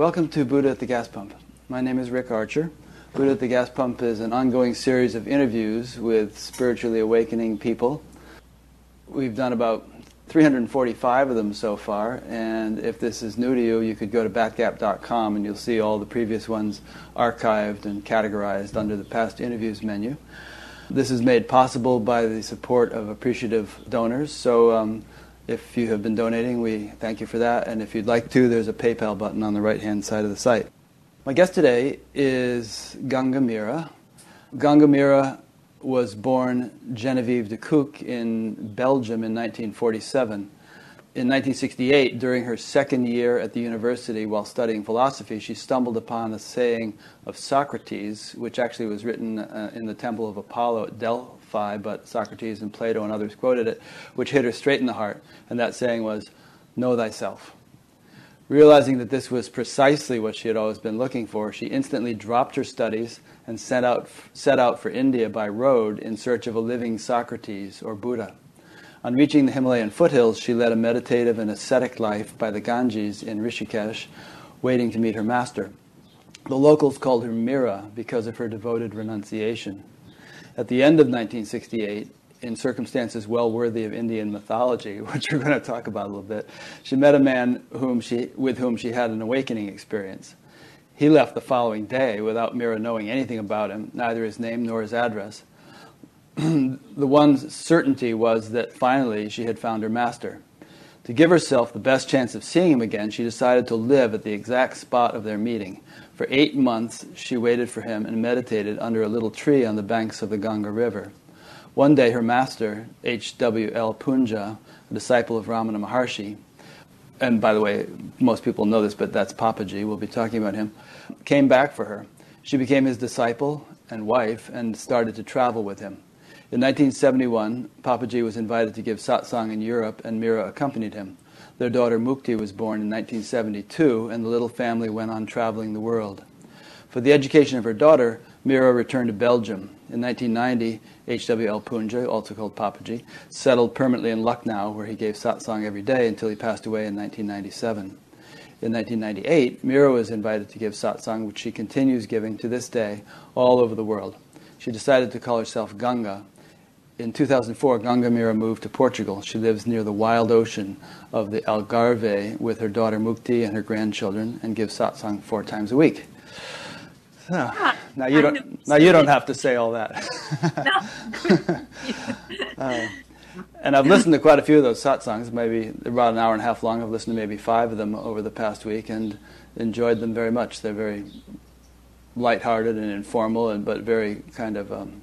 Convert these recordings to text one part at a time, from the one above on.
Welcome to Buddha at the Gas Pump. My name is Rick Archer. Buddha at the Gas Pump is an ongoing series of interviews with spiritually awakening people. We've done about 345 of them so far, and if this is new to you, you could go to batgap.com and you'll see all the previous ones archived and categorized under the past interviews menu. This is made possible by the support of appreciative donors, so um, if you have been donating, we thank you for that, and if you'd like to, there's a PayPal button on the right hand side of the site. My guest today is Ganga Mira. Ganga Mira was born Genevieve de Coock in Belgium in 1947. In 1968, during her second year at the university while studying philosophy, she stumbled upon a saying of Socrates, which actually was written uh, in the Temple of Apollo at But Socrates and Plato and others quoted it, which hit her straight in the heart. And that saying was, Know thyself. Realizing that this was precisely what she had always been looking for, she instantly dropped her studies and set out, set out for India by road in search of a living Socrates or Buddha. On reaching the Himalayan foothills, she led a meditative and ascetic life by the Ganges in Rishikesh, waiting to meet her master. The locals called her Mira because of her devoted renunciation. At the end of 1968, in circumstances well worthy of Indian mythology, which we're going to talk about a little bit, she met a man whom she, with whom she had an awakening experience. He left the following day without Mira knowing anything about him, neither his name nor his address. the one certainty was that finally she had found her master. To give herself the best chance of seeing him again, she decided to live at the exact spot of their meeting. For eight months, she waited for him and meditated under a little tree on the banks of the Ganga River. One day, her master, H.W.L. Punja, a disciple of Ramana Maharshi, and by the way, most people know this, but that's Papaji, we'll be talking about him, came back for her. She became his disciple and wife and started to travel with him. In 1971, Papaji was invited to give satsang in Europe, and Mira accompanied him. Their daughter Mukti was born in 1972, and the little family went on traveling the world. For the education of her daughter, Mira returned to Belgium. In 1990, H.W.L. Punja, also called Papaji, settled permanently in Lucknow, where he gave satsang every day until he passed away in 1997. In 1998, Mira was invited to give satsang, which she continues giving to this day all over the world. She decided to call herself Ganga. In 2004, Ganga Mira moved to Portugal. She lives near the wild ocean of the Algarve with her daughter Mukti and her grandchildren and gives satsang four times a week. So, ah, now you don't. Now you don't have to say all that. uh, and I've listened to quite a few of those satsangs, maybe about an hour and a half long. I've listened to maybe five of them over the past week and enjoyed them very much. They're very lighthearted and informal, and but very kind of um,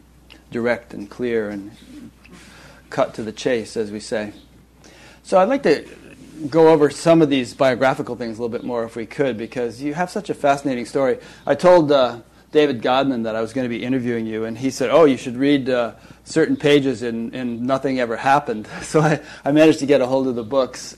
direct and clear and cut to the chase, as we say. So I'd like to go over some of these biographical things a little bit more, if we could, because you have such a fascinating story. I told. Uh, David Godman that I was going to be interviewing you, and he said, "Oh, you should read uh, certain pages," and, nothing ever happened. So I, I managed to get a hold of the books.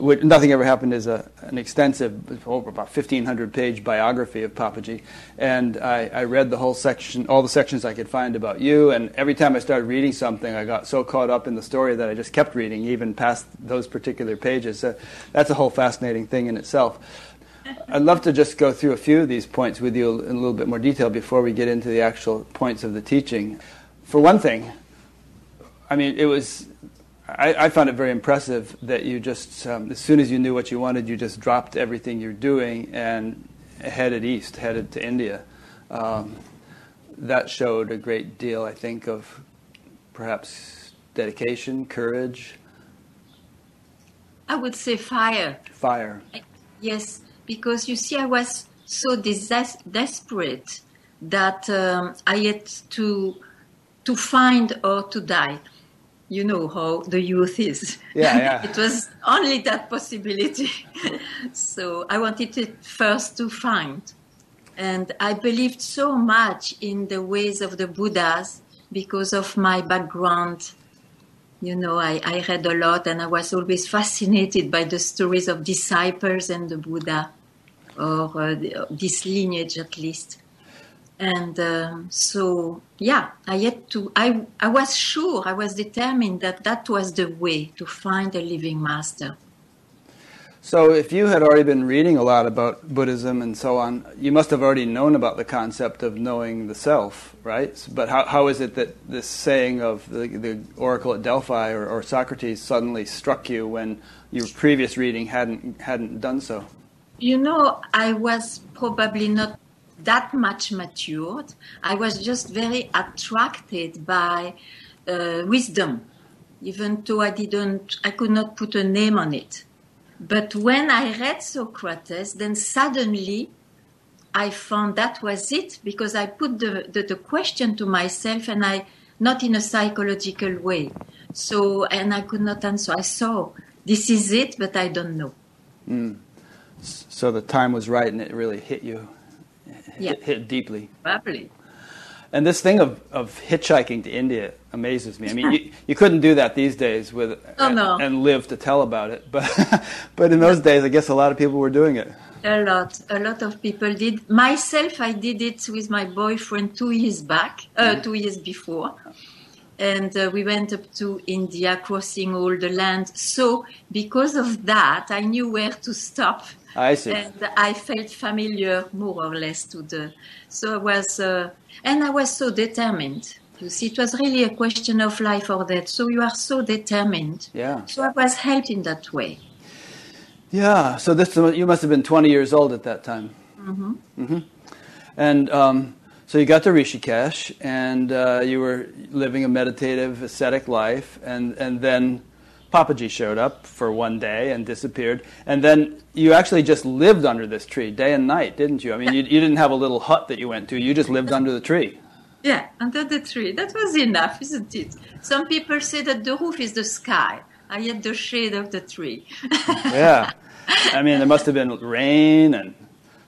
Which, nothing ever happened is a, an extensive, over about 1,500 page biography of Papaji, and I, I read the whole section, all the sections I could find about you. And every time I started reading something, I got so caught up in the story that I just kept reading, even past those particular pages. So that's a whole fascinating thing in itself. I'd love to just go through a few of these points with you in a little bit more detail before we get into the actual points of the teaching. For one thing, I mean, it was, I, I found it very impressive that you just, um, as soon as you knew what you wanted, you just dropped everything you're doing and headed east, headed to India. Um, that showed a great deal, I think, of perhaps dedication, courage. I would say fire. Fire. Yes, because you see, I was so des- desperate that um, I had to to find or to die. You know how the youth is. Yeah, yeah. it was only that possibility. so I wanted it first to find. And I believed so much in the ways of the Buddhas because of my background. You know, I, I read a lot and I was always fascinated by the stories of disciples and the Buddha or uh, this lineage at least. And um, so, yeah, I had to. I I was sure, I was determined that that was the way to find a living master. So, if you had already been reading a lot about Buddhism and so on, you must have already known about the concept of knowing the self, right? But how, how is it that this saying of the, the oracle at Delphi or, or Socrates suddenly struck you when your previous reading hadn't hadn't done so? You know, I was probably not that much matured. I was just very attracted by uh, wisdom, even though I didn't, I could not put a name on it. But when I read Socrates, then suddenly I found that was it because I put the, the, the, question to myself and I, not in a psychological way. So, and I could not answer. I saw this is it, but I don't know. Mm. So the time was right and it really hit you, yeah. hit, hit deeply. Probably. And this thing of, of hitchhiking to India amazes me. I mean, you, you couldn't do that these days with oh, no. and, and, live to tell about it. But but in those days, I guess a lot of people were doing it. A lot, a lot of people did. Myself, I did it with my boyfriend two years back, uh, mm. two years before, and uh, we went up to India, crossing all the land. So because of that, I knew where to stop. I see. And I felt familiar, more or less, to the. So I was. Uh, and I was so determined. You see, it was really a question of life or death. So you are so determined. Yeah. So I was helped in that way. Yeah. So this you must have been 20 years old at that time. Mm-hmm. Mm-hmm. And um, so you got to Rishikesh, and uh, you were living a meditative, ascetic life, and and then Papaji showed up for one day and disappeared. And then you actually just lived under this tree day and night, didn't you? I mean, you, you didn't have a little hut that you went to, you just lived under the tree. Yeah, under the tree. That was enough, isn't it? Some people say that the roof is the sky. I had the shade of the tree. yeah. I mean, there must have been rain and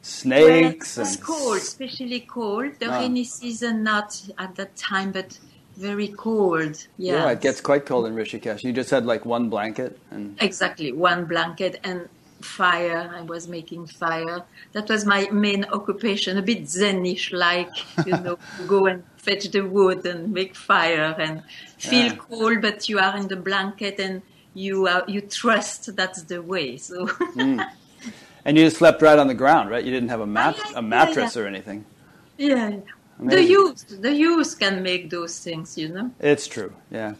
snakes. Well, it was and... cold, especially cold. The oh. rainy season, not at that time, but very cold. Yes. Yeah, it gets quite cold in Rishikesh. You just had like one blanket and exactly one blanket and fire. I was making fire. That was my main occupation. A bit zenish, like you know, go and fetch the wood and make fire and feel yeah. cold, but you are in the blanket and you are, you trust that's the way. So. mm. And you slept right on the ground, right? You didn't have a mat, a mattress yeah, yeah. or anything. Yeah, Amazing. The youth, the youth can make those things, you know. It's true, yeah.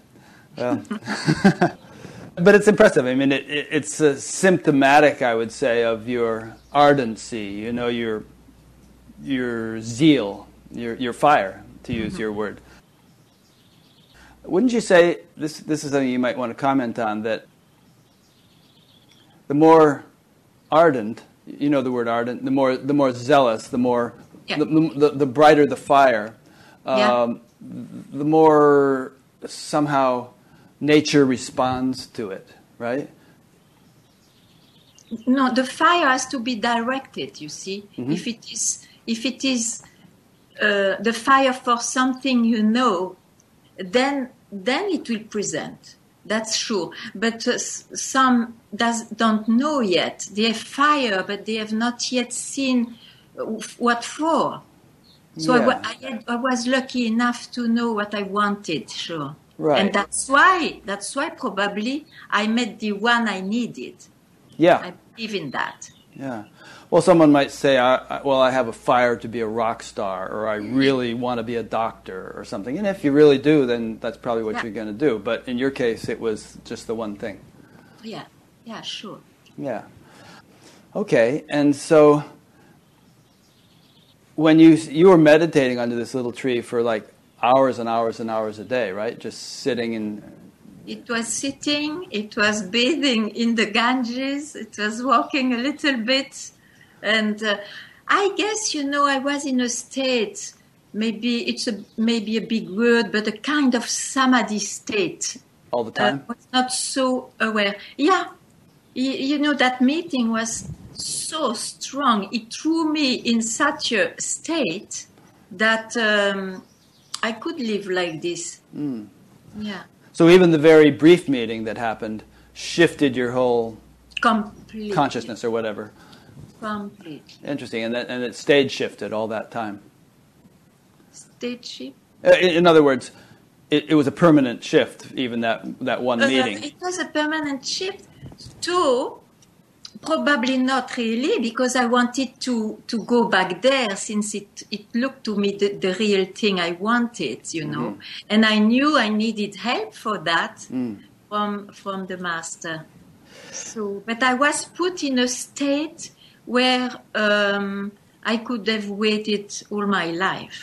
Well, but it's impressive. I mean, it, it, it's uh, symptomatic, I would say, of your ardency. You know, your your zeal, your your fire, to use mm-hmm. your word. Wouldn't you say this? This is something you might want to comment on. That the more ardent, you know, the word ardent, the more the more zealous, the more yeah. the, the, the, brighter the fire, um, yeah. the more somehow nature responds to it, right? No, the fire has to be directed. You see, mm-hmm. if it is if it is uh, the fire for something you know, then then it will present. That's true. But uh, some does don't know yet. They have fire, but they have not yet seen what for? So yeah. I, I, had, I, was lucky enough to know what I wanted, sure. Right. And that's why, that's why probably I met the one I needed. Yeah. I believe in that. Yeah. Well, someone might say, I, well, I have a fire to be a rock star, or I really want to be a doctor, or something. And if you really do, then that's probably what yeah. you're going to do. But in your case, it was just the one thing. Yeah. Yeah, sure. Yeah. Okay. And so when you you were meditating under this little tree for like hours and hours and hours a day, right? Just sitting and. It was sitting. It was bathing in the Ganges. It was walking a little bit, and uh, I guess you know I was in a state. Maybe it's a maybe a big word, but a kind of samadhi state. All the time. Uh, was not so aware. Yeah, you, you know that meeting was so strong. It threw me in such a state that um, I could live like this. Mm. Yeah. So even the very brief meeting that happened shifted your whole Completely. consciousness or whatever. Completely. Interesting, and that, and it stayed shifted all that time. Stayed shift. Uh, in, in other words, it, it, was a permanent shift. Even that that one uh, meeting. It was a permanent shift to probably not really because I wanted to, to go back there since it, it looked to me the, the real thing I wanted, you know. And I knew I needed help for that from, from the master. So, but I was put in a state where um, I could have waited all my life.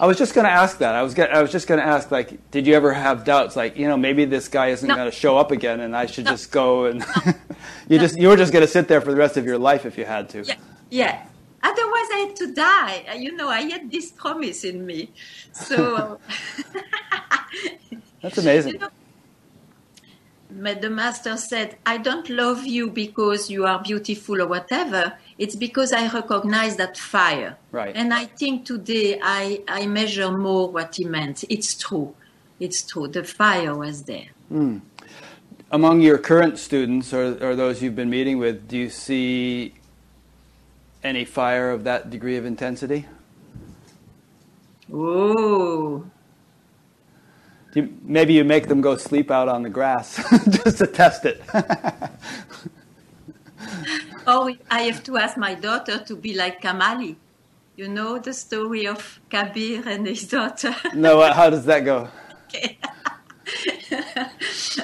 I was just going to ask that. I was I was just going to ask, like, did you ever have doubts, like, you know, maybe this guy isn't No. going to show up again, and I should No. just go and you just you were just going to sit there for the rest of your life if you had to. Yeah, yeah. Otherwise, I had to die. You know, I had this promise in me. So, That's amazing. You know, but the master said, I don't love you because you are beautiful or whatever. It's because I recognize that fire. Right. And I think today I, I measure more what he meant. It's true. It's true. The fire was there. Hmm. Among your current students or, or those you've been meeting with, do you see any fire of that degree of intensity? Oh, you, maybe you make them go sleep out on the grass just to test it. oh, I have to ask my daughter to be like Kamali. You know the story of Kabir and his daughter? no, uh, how does that go? Okay.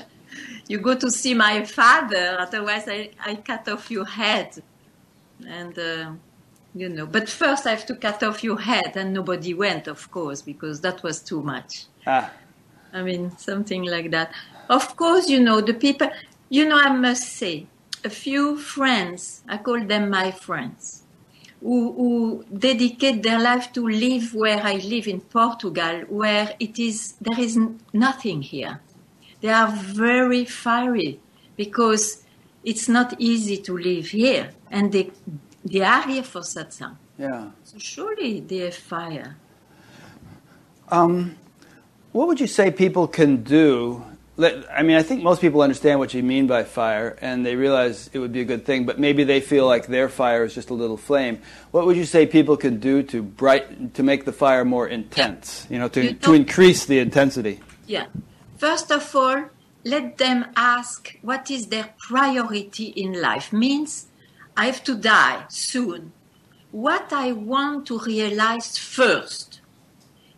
you go to see my father, otherwise I, I cut off your head. And, uh, you know, but first I have to cut off your head, and nobody went, of course, because that was too much. Ah, I mean, something like that. Of course, you know, the people, you know, I must say, a few friends, I call them my friends, who, who dedicate their life to live where I live in Portugal, where it is, there is nothing here. They are very fiery because it's not easy to live here, and they, they are here for satsang. yeah. So surely they have fire. Um, what would you say people can do? Let- I mean, I think most people understand what you mean by fire, and they realize it would be a good thing. But maybe they feel like their fire is just a little flame. What would you say people can do to bright to make the fire more intense? You know, to You to increase the intensity. Yeah. First of all, let them ask what is their priority in life. Means I have to die soon. What I want to realize first.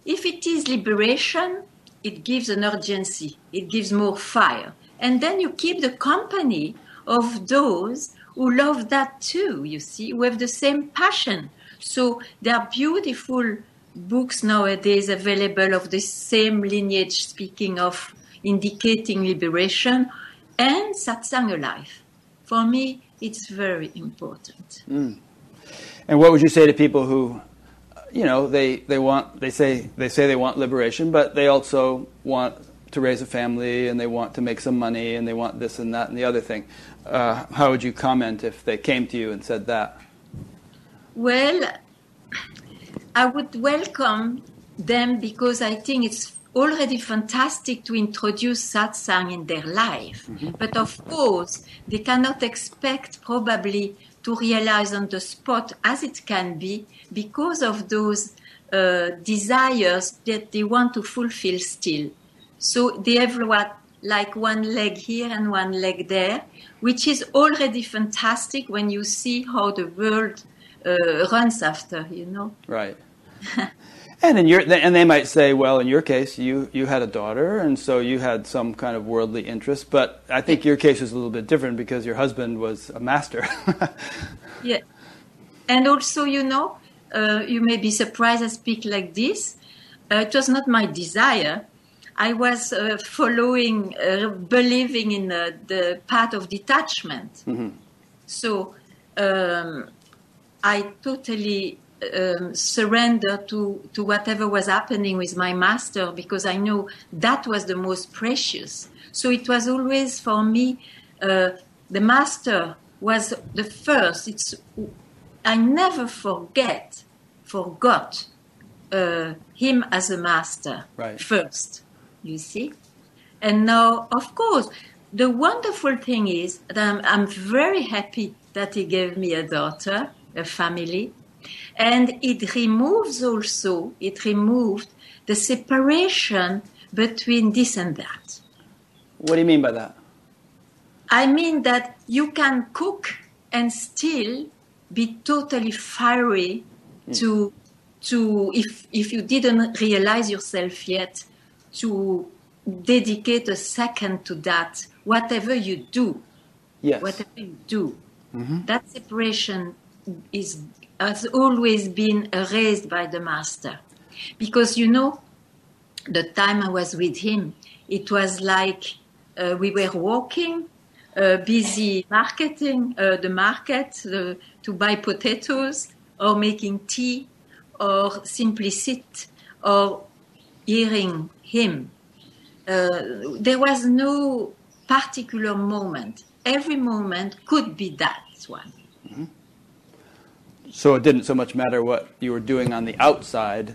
If it is liberation, it gives an urgency, it gives more fire. And then you keep the company of those who love that too, you see, who have the same passion. So there are beautiful books nowadays available of the same lineage, speaking of indicating liberation and satsang life. For me, it's very important. Mm. And what would you say to people who, you know, they, they want they say they say they want liberation, but they also want to raise a family and they want to make some money and they want this and that and the other thing. Uh, how would you comment if they came to you and said that? Well, I would welcome them because I think it's already fantastic to introduce satsang in their life. But of course, they cannot expect probably to realize on the spot as it can be because of those uh, desires that they want to fulfill still. So they have what, like one leg here and one leg there, which is already fantastic when you see how the world uh, runs after, you know. Right. and in your and they might say, well, in your case, you you had a daughter, and so you had some kind of worldly interest. But I think your case is a little bit different because your husband was a master. Yeah. And also, you know, uh, you may be surprised I speak like this. Uh, it was not my desire. I was uh, following, uh, believing in uh, the path of detachment. So um, I totally um, surrendered to, to whatever was happening with my master because I know that was the most precious. So it was always for me, uh, the master was the first. It's I never forget, forgot uh, him as a master Right. first. You see, and now, of course, the wonderful thing is that I'm, I'm very happy that he gave me a daughter, a family, and it removes also it removed the separation between this and that. what do you mean by that? I mean that you can cook and still be totally fiery hmm. to to if if you didn't realize yourself yet to dedicate a second to that whatever you do Yes. whatever you do mm-hmm. that separation is has always been raised by the master. Because you know the time i was with him it was like uh, we were walking uh, busy marketing uh, the market uh, to buy potatoes or making tea or simply sit or hearing him. Uh, there was no particular moment. Every moment could be that one So it didn't so much matter what you were doing on the outside,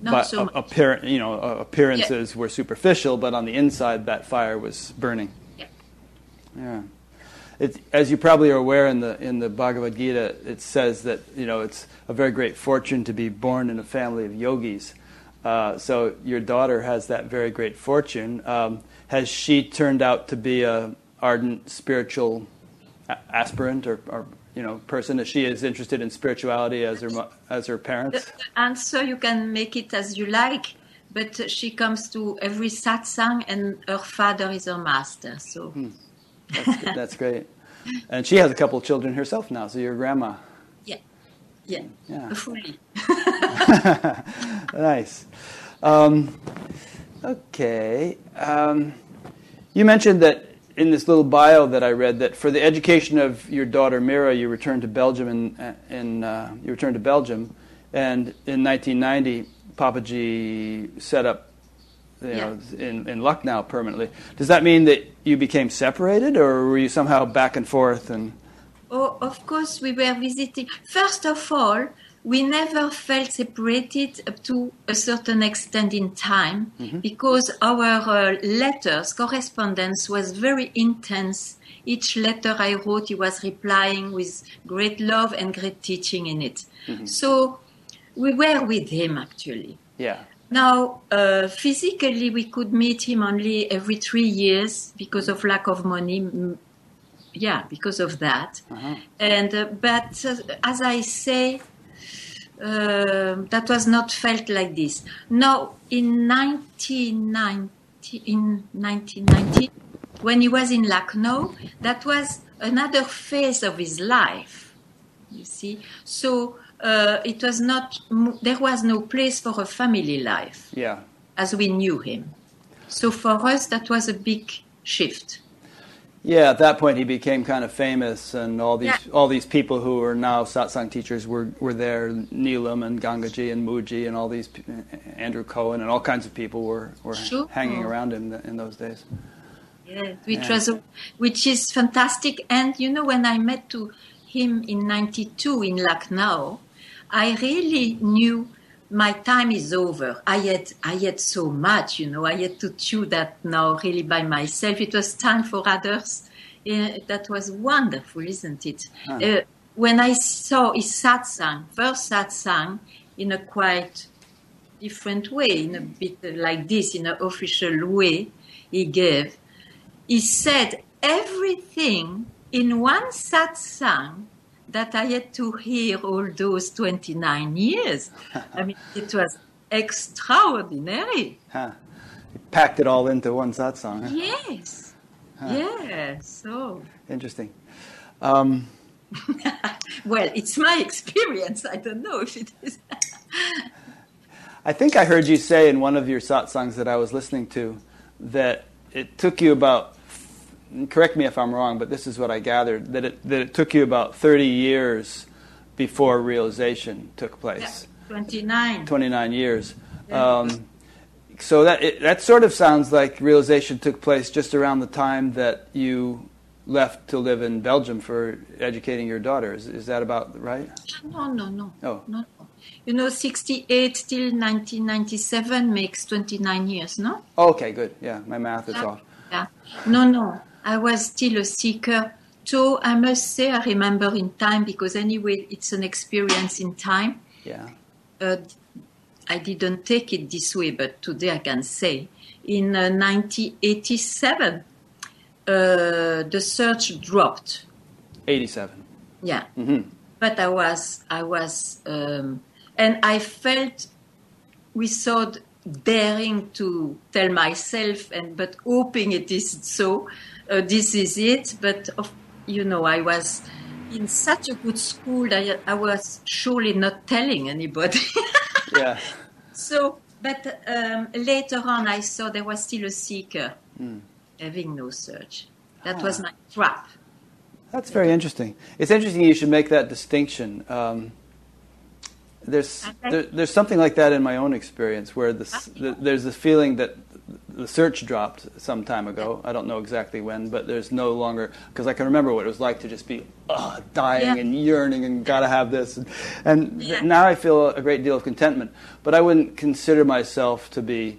Not but so a- much. appear- you know, appearances were superficial, but on the inside that fire was burning. Yeah. Yeah. It, as you probably are aware in the in the Bhagavad Gita, it says that you know it's a very great fortune to be born in a family of yogis. Uh, so your daughter has that very great fortune. Um, has she turned out to be a ardent spiritual a- aspirant or, or you know person? Is she as interested in spirituality as her as her parents? the answer you can make it as you like but she comes to every satsang and her father is her master so That's. That's great. And she has a couple of children herself now. So your grandma. yeah yeah, Yeah. fully nice. Um, okay. Um, you mentioned that in this little bio that I read that for the education of your daughter Mira, you returned to Belgium and in, uh, you returned to Belgium, and in 1990, Papaji set up. You know, in, in Lucknow permanently. Does that mean that you became separated, or were you somehow back and forth? And Oh, of course, we were visiting. First of all, we never felt separated up to a certain extent in time because our uh, letters, correspondence was very intense. Each letter I wrote, he was replying with great love and great teaching in it. So we were with him actually. yeah, Now, uh, physically, we could meet him only every three years because of lack of money. Yeah, because of that. And uh, but uh, as I say, uh, that was not felt like this. No, in 1990, in 1990, when he was in Lucknow, that was another phase of his life. You see, so uh, it was not. There was no place for a family life yeah. as we knew him. So for us, that was a big shift. Yeah, at that point he became kind of famous, and all these Yeah. all these people who are now satsang teachers were were there. Neelam and Gangaji and Mooji and all these Andrew Cohen and all kinds of people were were Sure. hanging mm-hmm. around him in those days. Yeah, which Yeah. was a, which is fantastic. And you know, when I met to him in '92 in Lucknow, I really knew my time is over. I had I had so much, you know. I had to chew that now really by myself. It was time for others. That was wonderful, isn't it? Uh, when I saw his satsang, first satsang, in a quite different way, in a bit like this, in an official way, he gave. He said everything in one satsang that I had to hear all those 29 years. I mean, it was extraordinary. Huh. Packed it all into one satsang. huh? Yes. Yes. So, Interesting. Um, well, it's my experience. I don't know if it is. I think I heard you say in one of your satsangs that I was listening to that it took you about. Correct me if I'm wrong, but this is what I gathered that it that it took you about 30 years before realization took place. 29. 29 years. Yeah. Um, so that it, that sort of sounds like realization took place just around the time that you left to live in Belgium for educating your daughter. Is, is that about right? No, no, no. Oh. No, no. You know, 68 till 1997 makes 29 years, no? Okay, good. Yeah, my math is Yeah. off. Yeah. No, no. I was still a seeker. So I must say, I remember in time because anyway, it's an experience in time. Yeah. Uh, I didn't take it this way, but today I can say. In uh, 1987, uh, the search dropped. 87. Yeah. Mm-hmm. But I was, I was, um, and I felt without daring to tell myself, and but hoping it isn't so. Uh, this is it. But of, you know, I was in such a good school that I was surely not telling anybody. Yeah. So, but um, later on, I saw there was still a seeker having no search. That was my trap. That's very interesting. It's interesting you should make that distinction. Um, there's there, there's something like that in my own experience where this, the, there's the feeling that the search dropped some time ago. I don't know exactly when, but there's no longer because I can remember what it was like to just be uh, dying Yeah. and yearning and gotta have this, and, and Yeah. now I feel a great deal of contentment. But I wouldn't consider myself to be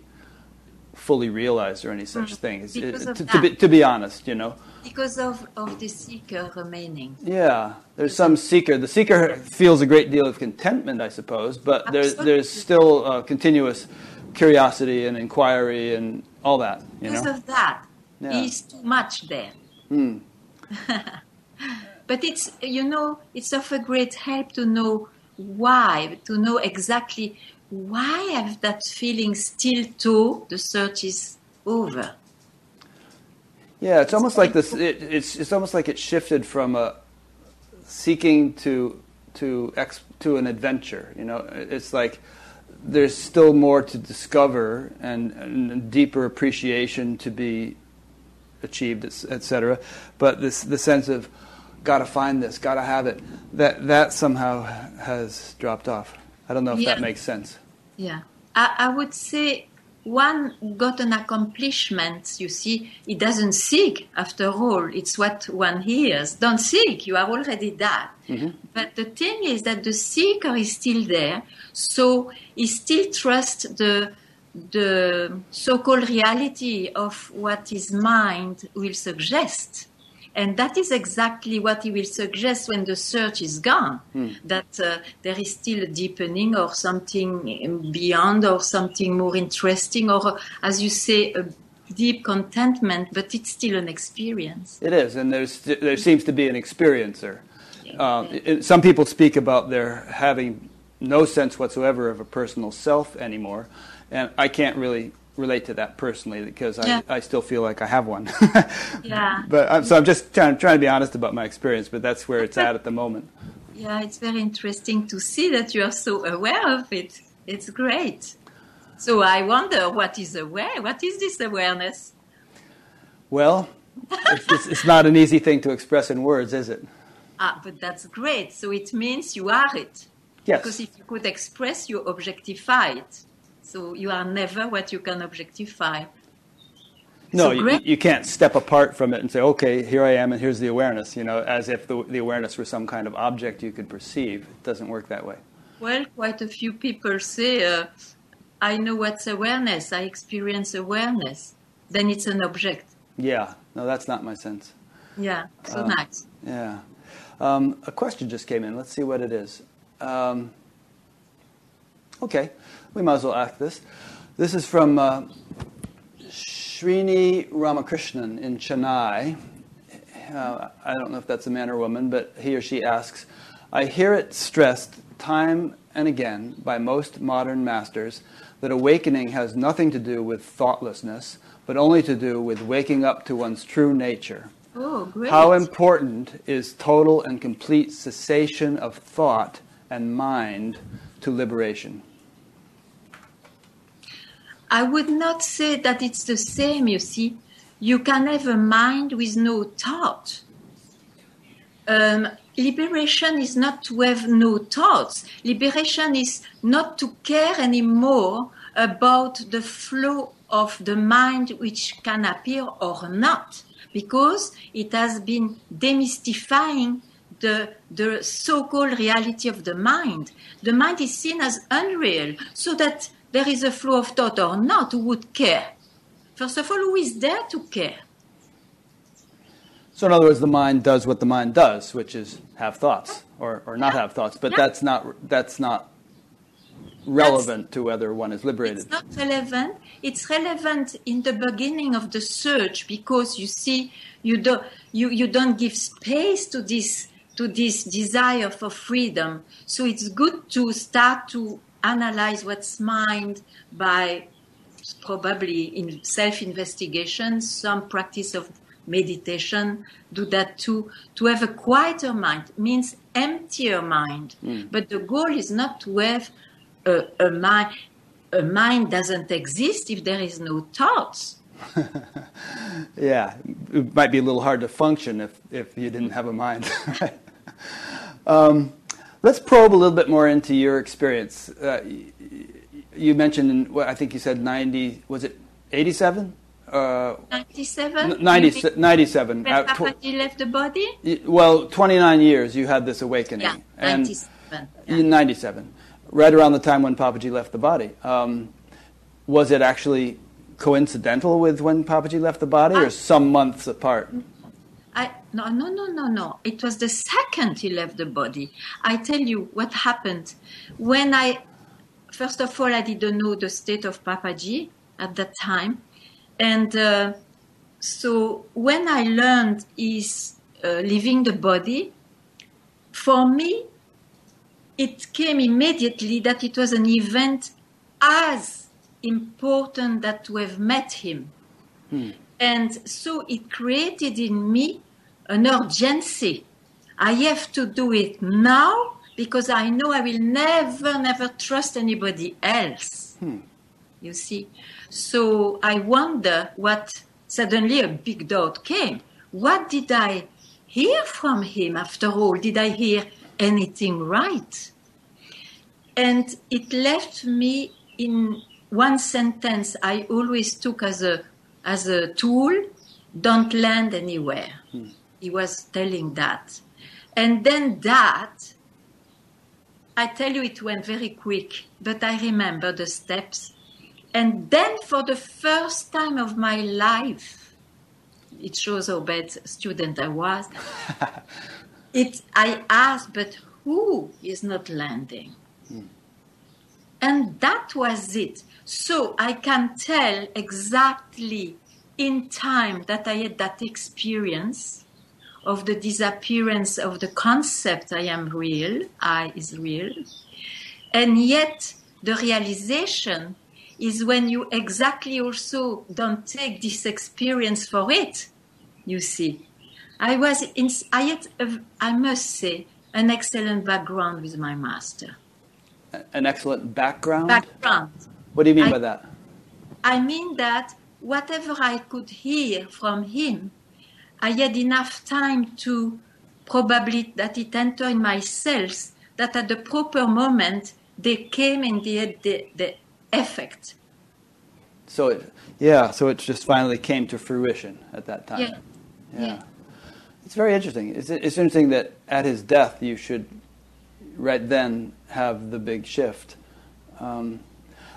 fully realized or any such thing. It's- Because to, to be, to be honest, you know. Because of, of the seeker remaining. Yeah, there's some seeker. The seeker feels a great deal of contentment, I suppose, but there's there's still uh, continuous curiosity and inquiry and all that. You Because know. of that, Yeah. is too much there. Hmm. but it's you know it's of a great help to know why, to know exactly why I have that feeling still too the search is over. Yeah, it's almost like this. It, it's it's almost like it shifted from a seeking to to ex, to an adventure. You know, it's like there's still more to discover and, and deeper appreciation to be achieved, etc. But this the sense of got to find this, got to have it. That that somehow has dropped off. I don't know if Yeah. that makes sense. Yeah, I, I would say one got an accomplishment. You see, it doesn't seek after all. It's what one hears. Don't seek. You are already that. Mm-hmm. But the thing is that the seeker is still there, so he still trusts the the so-called reality of what his mind will suggest. And that is exactly what he will suggest when the search is gone. That uh, there is still a deepening or something beyond or something more interesting or, as you say, a deep contentment, but it's still an experience. It is, and there's there seems to be an experiencer. Um, it- some people speak about their having no sense whatsoever of a personal self anymore, and I can't really relate to that personally because I, Yeah. I still feel like I have one. Yeah. But I'm, so I'm just trying, trying to be honest about my experience, but that's where it's at at the moment. Yeah, it's very interesting to see that you are so aware of it. It's great. So I wonder what is aware? What is this awareness? Well, it's, it's, it's not an easy thing to express in words, is it? Ah, but that's great. So it means you are it. Yes. Because if you could express, you objectify it. So you are never what you can objectify. No, you, you can't step apart from it and say, okay, here I am and here's the awareness, you know, as if the, the awareness were some kind of object you could perceive. It doesn't work that way. Well, quite a few people say, uh, I know what's awareness, I experience awareness. Then it's an object. Yeah, no, that's not my sense. Yeah, so Uh, nice. Yeah. Um, a question just came in. Let's see what it is. Um, okay, we might as well ask this. This is from uh, Srini Ramakrishnan in Chennai. Uh, I don't know if that's a man or woman, but he or she asks I hear it stressed time and again by most modern masters that awakening has nothing to do with thoughtlessness, but only to do with waking up to one's true nature. Oh, great. How important is total and complete cessation of thought and mind to liberation? I would not say that it's the same, you see. You can have a mind with no thought. Um, liberation is not to have no thoughts. Liberation is not to care anymore about the flow of the mind which can appear or not, because it has been demystifying the, the so-called reality of the mind. The mind is seen as unreal, so that there is a flow of thought or not, who would care? First of all, who is there to care? So, in other words, the mind does what the mind does, which is have thoughts or, or not have thoughts. But Yeah. that's not that's not relevant to whether one is liberated. It's not relevant. It's relevant in the beginning of the search because you see, you don't you, you don't give space to this to this desire for freedom. So it's good to start to analyze what's mind by probably in self-investigation, some practice of meditation do that too. To have a quieter mind means emptier mind. Mm. But the goal is not to have a, a mind. A mind doesn't exist if there is no thoughts. yeah, it might be a little hard to function if, if you didn't have a mind. um, let's probe a little bit more into your experience. Uh, you mentioned, in, well, I think you said 90, was it 87? Uh, 97? 90, 97. When uh, Papaji left the body? Well, 29 years you had this awakening. Yeah, 97. Yeah. 97. Right around the time when Papaji left the body. Um, was it actually coincidental with when Papaji left the body, or some months apart? I, no, no, no, no, no. It was the second he left the body. I tell you what happened. When I, first of all, I didn't know the state of Papaji at that time. And uh, so when I learned he's uh, leaving the body, for me, it came immediately that it was an event as important that to have met him. Hmm. And so it created in me an urgency. I have to do it now because I know I will never, never trust anybody else. Hmm. You see? So I wonder what suddenly a big doubt came. What did I hear from him after all? Did I hear anything right? And it left me in one sentence I always took as a as a tool, don't land anywhere. Hmm. He was telling that. And then that, I tell you, it went very quick, but I remember the steps. And then, for the first time of my life, it shows how bad student I was. it, I asked, but who is not landing? Hmm. And that was it. So I can tell exactly in time that I had that experience of the disappearance of the concept I am real, I is real. And yet the realization is when you exactly also don't take this experience for it, you see. I was in, I had, a, I must say, an excellent background with my master. An excellent background? Background. What do you mean I, by that? I mean that whatever I could hear from him, I had enough time to probably that it entered in my cells, that at the proper moment they came and they had the, the effect. So it, yeah, so it just finally came to fruition at that time. Yeah. yeah. yeah. It's very interesting. It's, it's interesting that at his death you should right then have the big shift. Um,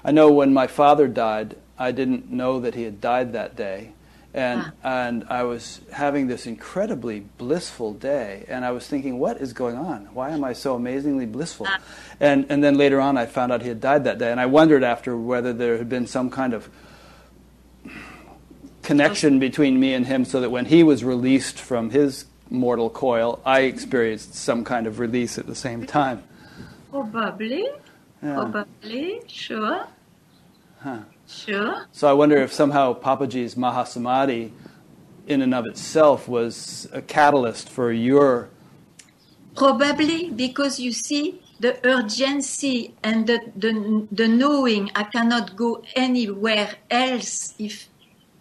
I know when my father died, I didn't know that he had died that day. And, Ah. and I was having this incredibly blissful day, and I was thinking, what is going on? Why am I so amazingly blissful? Ah. And, and then later on, I found out he had died that day, and I wondered after whether there had been some kind of connection between me and him so that when he was released from his mortal coil, I experienced some kind of release at the same time. Probably. Yeah. Probably. Sure. Huh. Sure. So I wonder if somehow Papaji's Mahasamadhi, in and of itself, was a catalyst for your. Probably because you see the urgency and the, the, the knowing I cannot go anywhere else if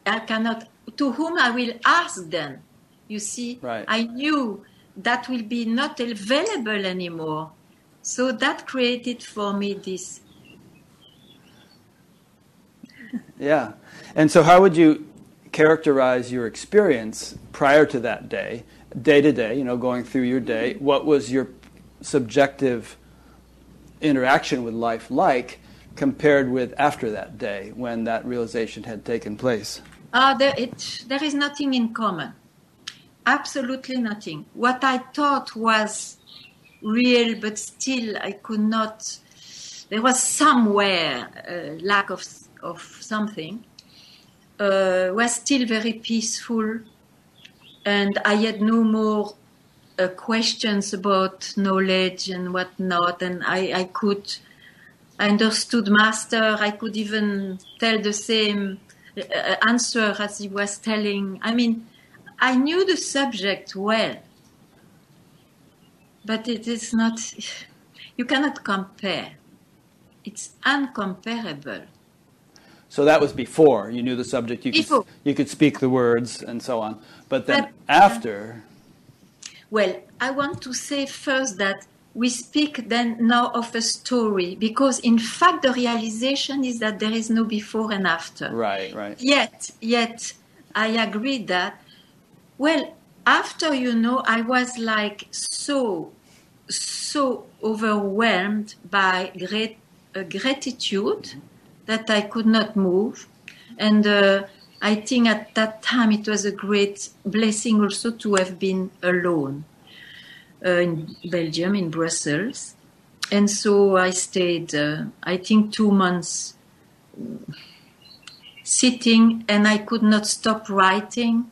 I cannot, to whom I will ask then. You see, Right. I knew that will be not available anymore. So that created for me this. Yeah. And so, how would you characterize your experience prior to that day, day to day, you know, going through your day? What was your subjective interaction with life like compared with after that day when that realization had taken place? Ah, there, it, there is nothing in common. Absolutely nothing. What I thought was real, but still I could not there was somewhere a lack of of something. Uh, was still very peaceful, and I had no more uh, questions about knowledge and whatnot, and I, I could I understood master. I could even tell the same uh, answer as he was telling. I mean, I knew the subject well, but it is not. You cannot compare. It's uncomparable. So that was before you knew the subject. You could you could speak the words and so on. But then But- after, Well, I want to say first that we speak then now of a story because, in fact, the realization is that there is no before and after. right, right, Yet, yet, I agree that, well, after, you know, I was like so, so overwhelmed by great uh, gratitude that I could not move. And uh, I think at that time it was a great blessing also to have been alone uh, in Belgium, in Brussels. And so I stayed, uh, I think, two months sitting and I could not stop writing.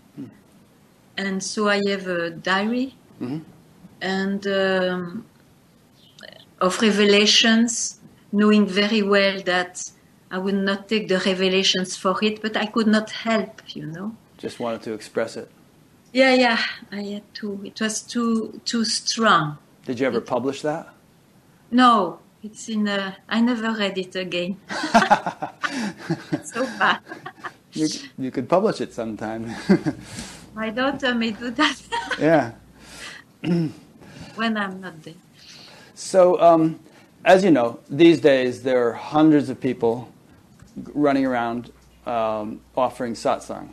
And so I have a diary Mhm. and um, of revelations, knowing very well that I would not take the revelations for it, but I could not help, you know. just wanted to express it. Yeah, yeah, I had to. It was too too strong. Did you ever publish that? No, it's in. A, I never read it again. so bad. You, you could publish it sometime. My daughter may do that yeah. when I'm not there. So, um, as you know, these days there are hundreds of people running around um, offering satsang,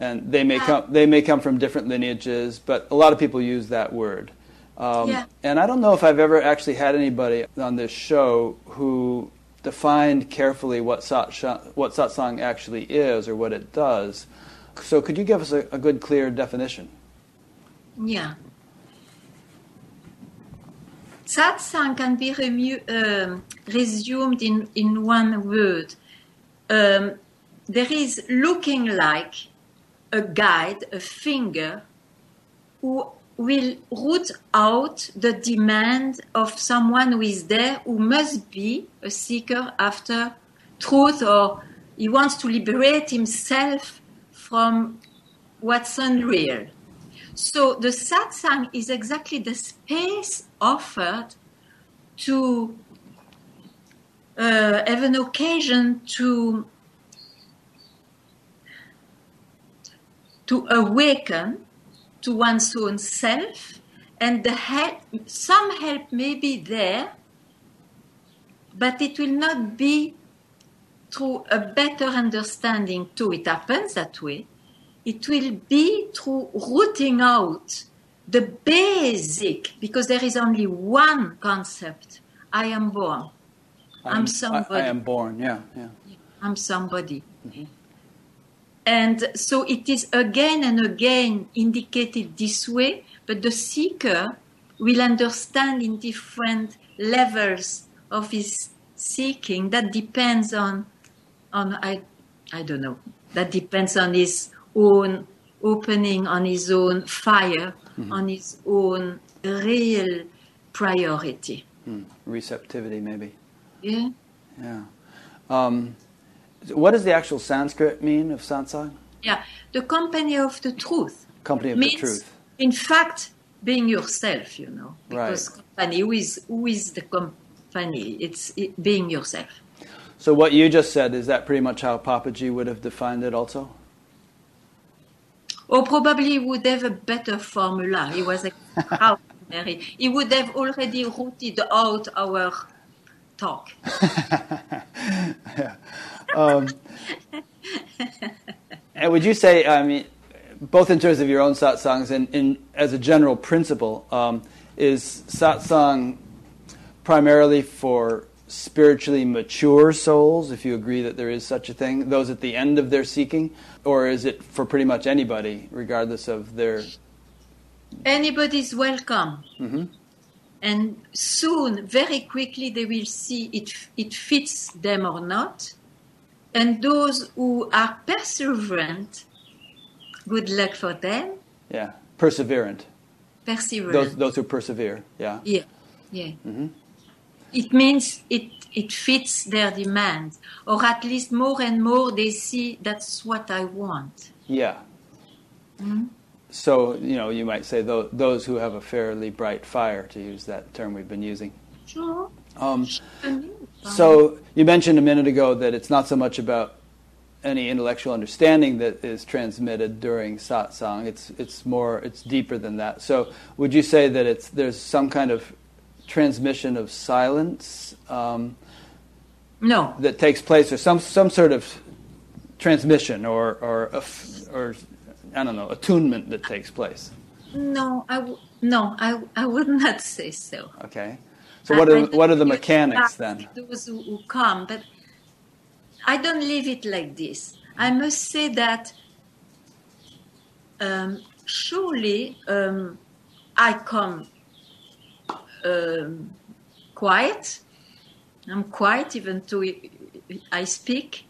and they may come they may come from different lineages, but a lot of people use that word. Um, Yeah. And I don't know if I've ever actually had anybody on this show who defined carefully what sat what satsang actually is or what it does. So, could you give us a, a good, clear definition? Yeah. Satsang can be remu- um, resumed in, in one word. Um, there is looking like a guide, a finger, who will root out the demand of someone who is there, who must be a seeker after truth, or he wants to liberate himself from what's unreal. So the satsang is exactly the space offered to uh, have an occasion to to awaken to one's own self, and the help, some help may be there, but it will not be through a better understanding too. It happens that way it will be through rooting out the basic, because there is only one concept I am born, I'm I- somebody. I, am born. Yeah, yeah. I'm somebody. And so it is again and again indicated this way, but the seeker will understand in different levels of his seeking. That depends on, on I, I don't know. That depends on his own opening, on his own fire, on his own real priority. Hmm. Receptivity, maybe. Yeah. Yeah. Um, what does the actual Sanskrit mean of satsang? Yeah. The company of the truth. Company of means, the truth. in fact, being yourself, you know. Because Right. company, who is, who is the company? It's it, being yourself. So what you just said is that pretty much how Papaji would have defined it, also. Or probably would have a better formula. He was extraordinary. He would have already rooted out our talk. yeah. Um, and would you say, I mean, both in terms of your own satsangs and in, as a general principle, um, is satsang primarily for spiritually mature souls, if you agree that there is such a thing, those at the end of their seeking, or is it for pretty much anybody, regardless of their? Anybody's welcome. Mhm. And soon, very quickly, they will see it, it fits them or not. And those who are perseverant, good luck for them. Yeah, perseverant. Perseverant. Those those who persevere. Yeah. Yeah, yeah. Mm-hmm. It means it it fits their demands, or at least more and more they see that's what I want. Yeah. Hmm? So you know, you might say tho- those who have a fairly bright fire, to use that term we've been using. Sure. Um, so you mentioned a minute ago that it's not so much about any intellectual understanding that is transmitted during satsang. It's it's more it's deeper than that. So would you say that it's there's some kind of transmission of silence um, No, that takes place, or some some sort of transmission, or or or I don't know attunement that takes place? no, I w- no, I I would not say so. Okay. So what are what are the mechanics then? Those who, come, but I don't leave it like this. I must say that um, surely um, I come um, quiet. I'm quiet even though I speak,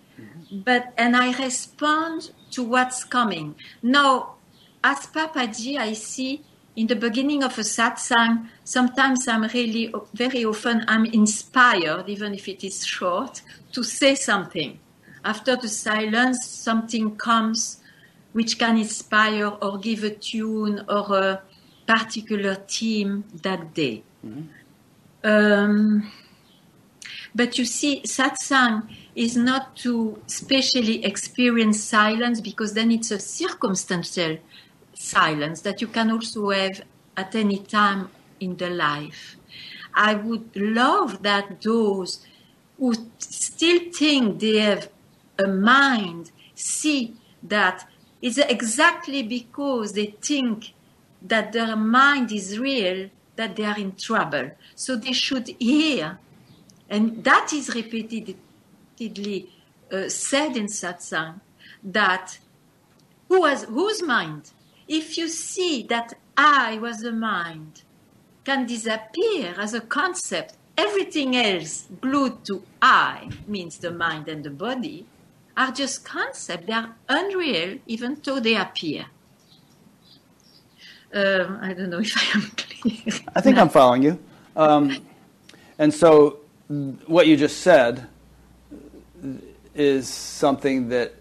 but and I respond to what's coming. Now, as Papaji, I see in the beginning of a satsang, sometimes I'm really, very often, I'm inspired, even if it is short, to say something. After the silence, something comes which can inspire or give a tune or a particular theme that day. Um, but you see, satsang is not to specially experience silence because then it's a circumstantial silence that you can also have at any time in the life. I would love that those who still think they have a mind see that it's exactly because they think that their mind is real that they are in trouble. So they should hear, and that is repeatedly uh, said in satsang, that who whose mind? If you see that I was the mind, can disappear as a concept. Everything else glued to I means the mind and the body are just concepts. They are unreal, even though they appear. Um, I don't know if I am clear. I think I'm following you. Um, and so, what you just said is something that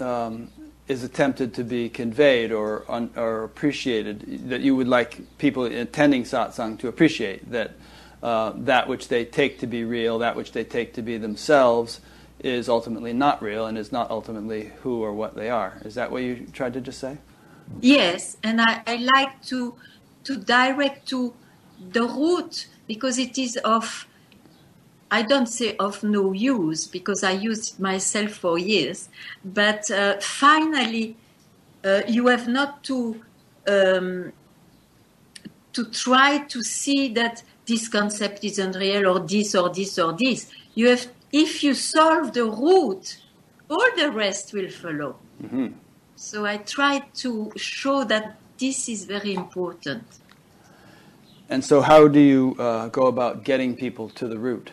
um, is attempted to be conveyed or, un, or appreciated, that you would like people attending satsang to appreciate, that uh, that which they take to be real, that which they take to be themselves, is ultimately not real and is not ultimately who or what they are. Is that what you tried to just say? Yes, and I, I like to to direct to the root because it is of I don't say of no use because I used it myself for years, but uh, finally uh, you have not to um, to try to see that this concept is unreal or this or this or this. You have if you solve the root, all the rest will follow. So I try to show that this is very important. And so, how do you uh, go about getting people to the root?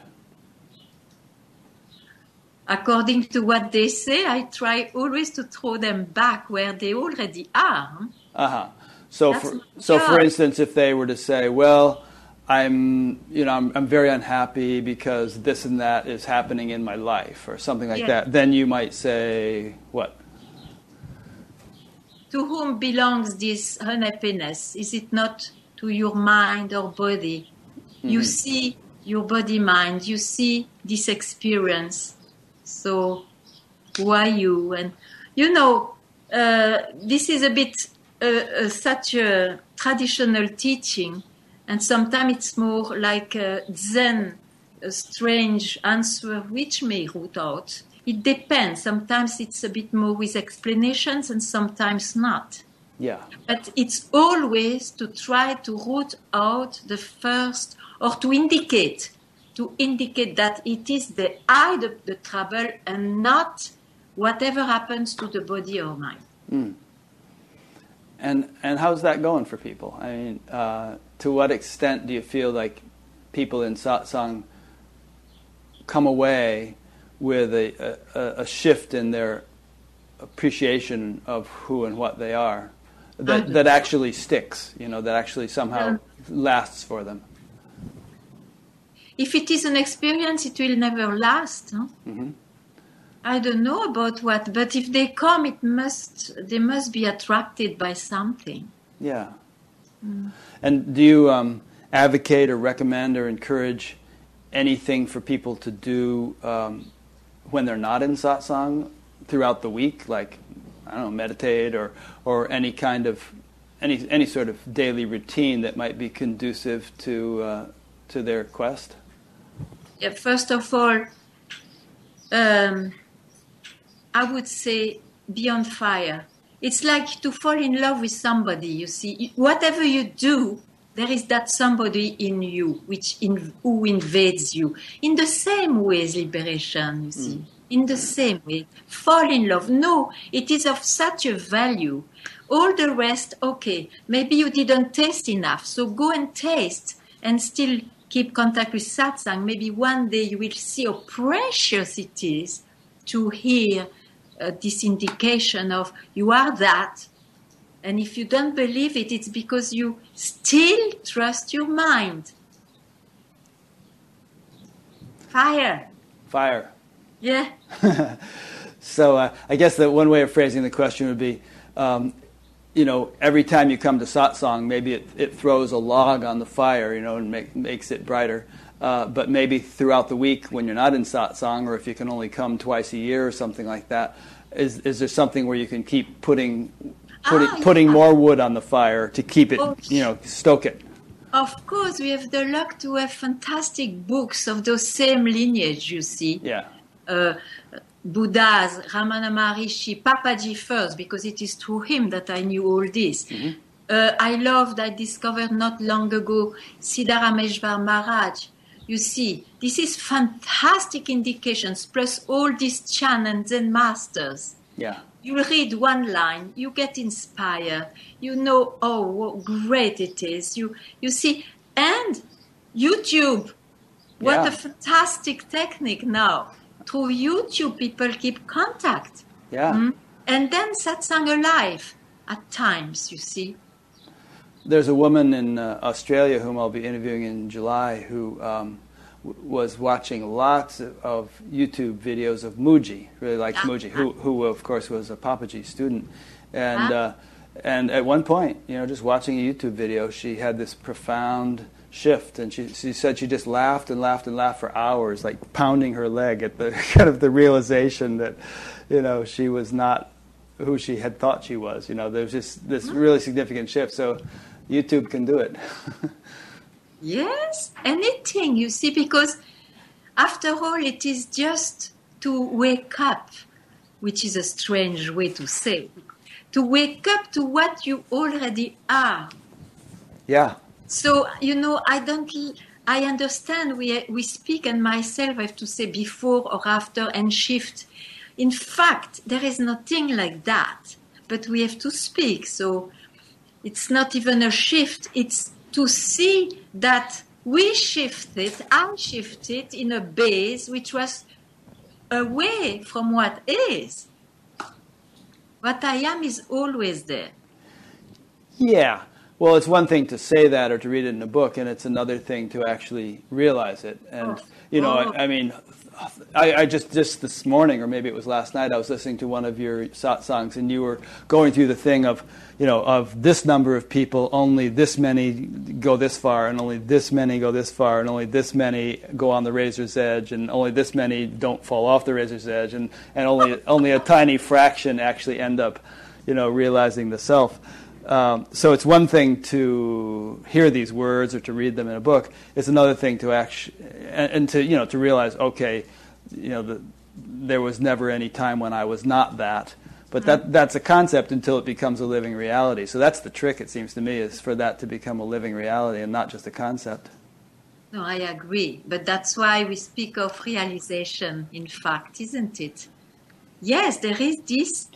According to what they say, I try always to throw them back where they already are. Uh huh. So, That's for, so for instance, if they were to say, "Well, I'm, you know, I'm, I'm very unhappy because this and that is happening in my life," or something like Yeah. that, then you might say, "What? To whom belongs this unhappiness? Is it not to your mind or body? You see your body mind, you see this experience. So, who are you? And you know, uh, this is a bit uh, uh, such a traditional teaching, and sometimes it's more like a Zen, a strange answer which may root out. It depends. Sometimes it's a bit more with explanations, and sometimes not. Yeah, But it's always to try to root out the first, or to indicate, to indicate that it is the I the, the trouble, and not whatever happens to the body or mind. And and how's that going for people? I mean, uh, to what extent do you feel like people in satsang come away with a, a, a shift in their appreciation of who and what they are that that actually sticks? You know, that actually somehow yeah. lasts for them. If it is an experience, it will never last. Huh? Mm-hmm. I don't know about what, but if they come, it must they must be attracted by something. Yeah. Mm. And do you um, advocate or recommend or encourage anything for people to do um, when they're not in satsang throughout the week, like I don't know, meditate or or any kind of any any sort of daily routine that might be conducive to uh, to their quest? First of all. Um, I would say beyond fire. It's like to fall in love with somebody, you see. Whatever you do, there is that somebody in you which in, who invades you. In the same way as liberation, you see. Mm. In the same way. Fall in love. No, it is of such a value. All the rest, okay, maybe you didn't taste enough. So go and taste and still keep contact with satsang. Maybe one day you will see how precious it is to hear uh, this indication of you are that. And if you don't believe it, it's because you still trust your mind. Fire. Fire. Yeah. so uh, I guess that one way of phrasing the question would be, um, you know, every time you come to satsang, maybe it, it throws a log on the fire, you know, and make, makes it brighter. Uh, but maybe throughout the week when you're not in satsang, or if you can only come twice a year or something like that, is is there something where you can keep putting putting, ah, putting yeah. more wood on the fire to keep it, oh, you know, stoke it? Of course, we have the luck to have fantastic books of those same lineage. You see, yeah. Uh, Buddhas, Ramana Maharishi, Papaji first, because it is through him that I knew all this. Mm-hmm. Uh, I loved, I discovered not long ago Siddharameshwar Maharaj, you see, this is fantastic indications, plus all these Chan and Zen masters. Yeah. You read one line, you get inspired. You know, oh, what great it is. You you see, and YouTube. What yeah. a fantastic technique now. Through YouTube, people keep contact. Yeah. Mm-hmm. And then satsang alive at times, you see. There's a woman in uh, Australia whom I'll be interviewing in July who um, w- was watching lots of, of, YouTube videos of Mooji, really likes yeah. Mooji, who, who of course was a Papaji student. And, uh, and at one point, you know, just watching a YouTube video, she had this profound shift and she, she said she just laughed and laughed and laughed for hours like pounding her leg at the kind of the realization that you know she was not who she had thought she was you know there's just this really significant shift so YouTube can do it. yes, anything, you see, because after all, it is just to wake up, which is a strange way to say, to wake up to what you already are. Yeah. So, you know, I don't. I understand we, we speak, and myself, I have to say before or after and shift. In fact, there is nothing like that, but we have to speak. So it's not even a shift, it's to see that we shifted, I shifted in a base which was away from what is. What I am is always there. Yeah. Well, it's one thing to say that or to read it in a book, and it's another thing to actually realize it. And, oh. you know, oh. I, I, mean, I, I, just, just this morning, or maybe it was last night, I was listening to one of your songs, and you were going through the thing of, you know, of this number of people, only this many go this far, and only this many go this far, and only this many go on the razor's edge, and only this many don't fall off the razor's edge, and, and only only a tiny fraction actually end up, you know, realizing the self. Um, so it's one thing to hear these words or to read them in a book. It's another thing to actually and, and to you know to realize, okay, you know, the, there was never any time when I was not that but that, that's a concept until it becomes a living reality. So that's the trick, it seems to me, is for that to become a living reality and not just a concept. No, I agree. But that's why we speak of realization, in fact, isn't it? Yes, there is this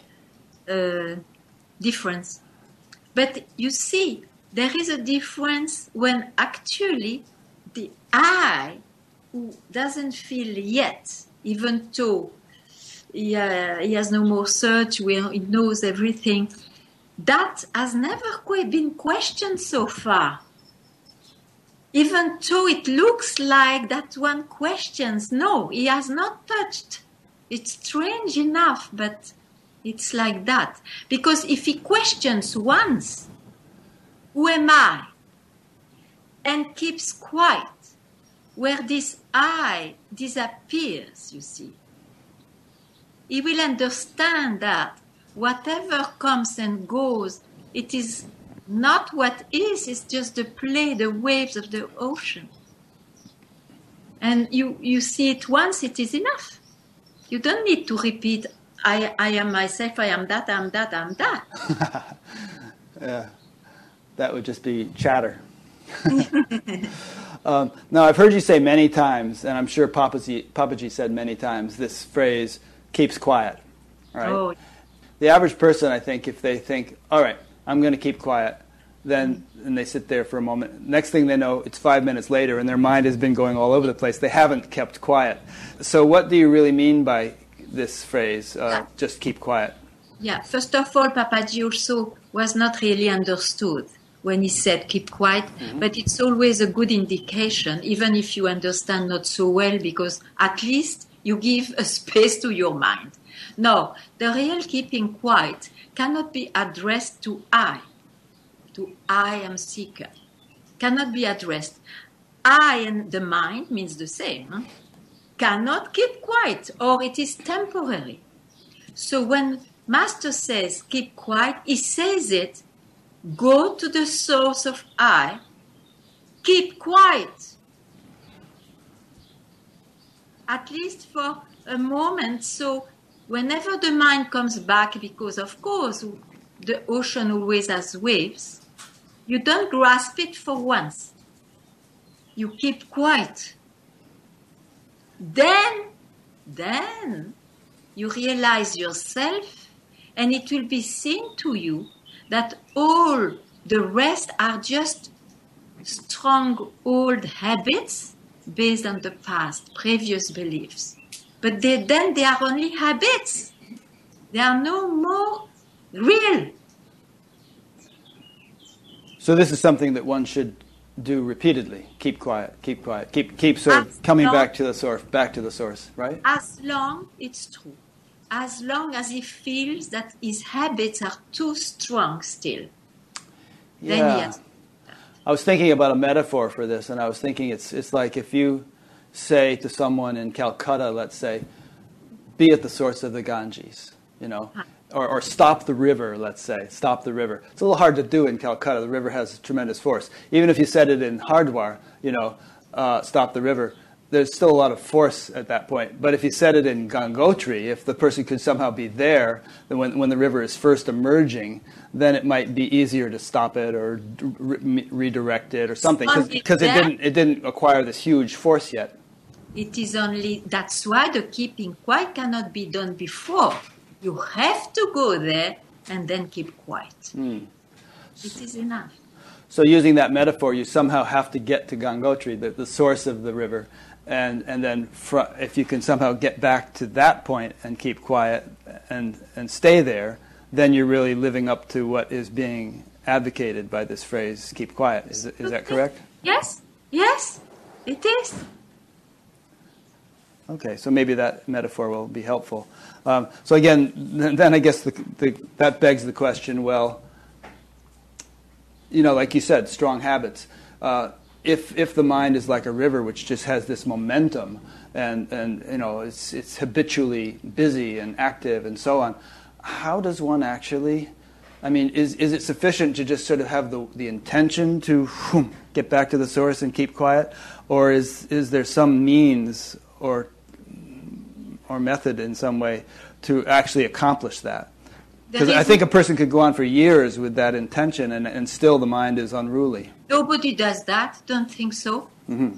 uh, difference. But you see, there is a difference when actually the I who doesn't feel yet, even though he, uh, he has no more search, where he knows everything, that has never quite been questioned so far. Even though it looks like that one questions, no, he has not touched. It's strange enough, but it's like that. Because if he questions once, who am I? And keeps quiet, where this I disappears, you see, he will understand that whatever comes and goes, it is not what is, it's just the play, the waves of the ocean. And you, you see it once, it is enough. You don't need to repeat, I, I am myself, I am that, I am that, I am that. yeah, that would just be chatter. um, now, I've heard you say many times, and I'm sure Papaji, Papaji said many times, this phrase, keeps quiet. Right? Oh, The average person, I think, if they think, all right, I'm going to keep quiet, then and they sit there for a moment. Next thing they know, it's five minutes later, and their mind has been going all over the place. They haven't kept quiet. So, what do you really mean by this phrase, uh, just keep quiet? Yeah, first of all, Papaji also was not really understood when he said keep quiet, but it's always a good indication, even if you understand not so well, because at least you give a space to your mind. No, the real keeping quiet cannot be addressed to I, to I am seeker. Cannot be addressed. I and the mind means the same. huh? Cannot keep quiet, or it is temporary. So when Master says keep quiet, he says it, go to the source of I, keep quiet. At least for a moment, so whenever the mind comes back, because of course the ocean always has waves, you don't grasp it for once. You keep quiet. Then, then you realize yourself, and it will be seen to you that all the rest are just strong old habits based on the past, previous beliefs. But they, then they are only habits. They are no more real. So, this is something that one should do repeatedly. Keep quiet, keep quiet, keep, keep sort of As coming long- back to the source, back to the source, right? As long it's true. As long as he feels that his habits are too strong still. Then Yeah. yes. I was thinking about a metaphor for this, and I was thinking it's, it's like if you say to someone in Calcutta, let's say, be at the source of the Ganges, you know, or, or stop the river, let's say, stop the river. It's a little hard to do in Calcutta. The river has tremendous force. Even if you said it in Hardwar, you know, uh, stop the river, there's still a lot of force at that point. But if you said it in Gangotri, if the person could somehow be there then when, when the river is first emerging, then it might be easier to stop it or re- redirect it or something because it didn't it didn't acquire this huge force yet. It is only that's why the keeping quiet cannot be done before. You have to go there and then keep quiet. Hmm. It is enough. So using that metaphor, you somehow have to get to Gangotri, the, the source of the river, and and then fr- if you can somehow get back to that point and keep quiet and and stay there, then you're really living up to what is being advocated by this phrase "keep quiet." Is is that correct? Yes, yes, it is. Okay, so maybe that metaphor will be helpful. Um, so again, then I guess the, the, that begs the question: Well, you know, like you said, strong habits. Uh, if if the mind is like a river which just has this momentum and and you know it's it's habitually busy and active and so on, how does one actually? I mean, is is it sufficient to just sort of have the the intention to whew, get back to the source and keep quiet, or is is there some means or or method in some way to actually accomplish that? Because I think a person could go on for years with that intention, and, and still the mind is unruly. Nobody does that. Don't think so. Mm-hmm.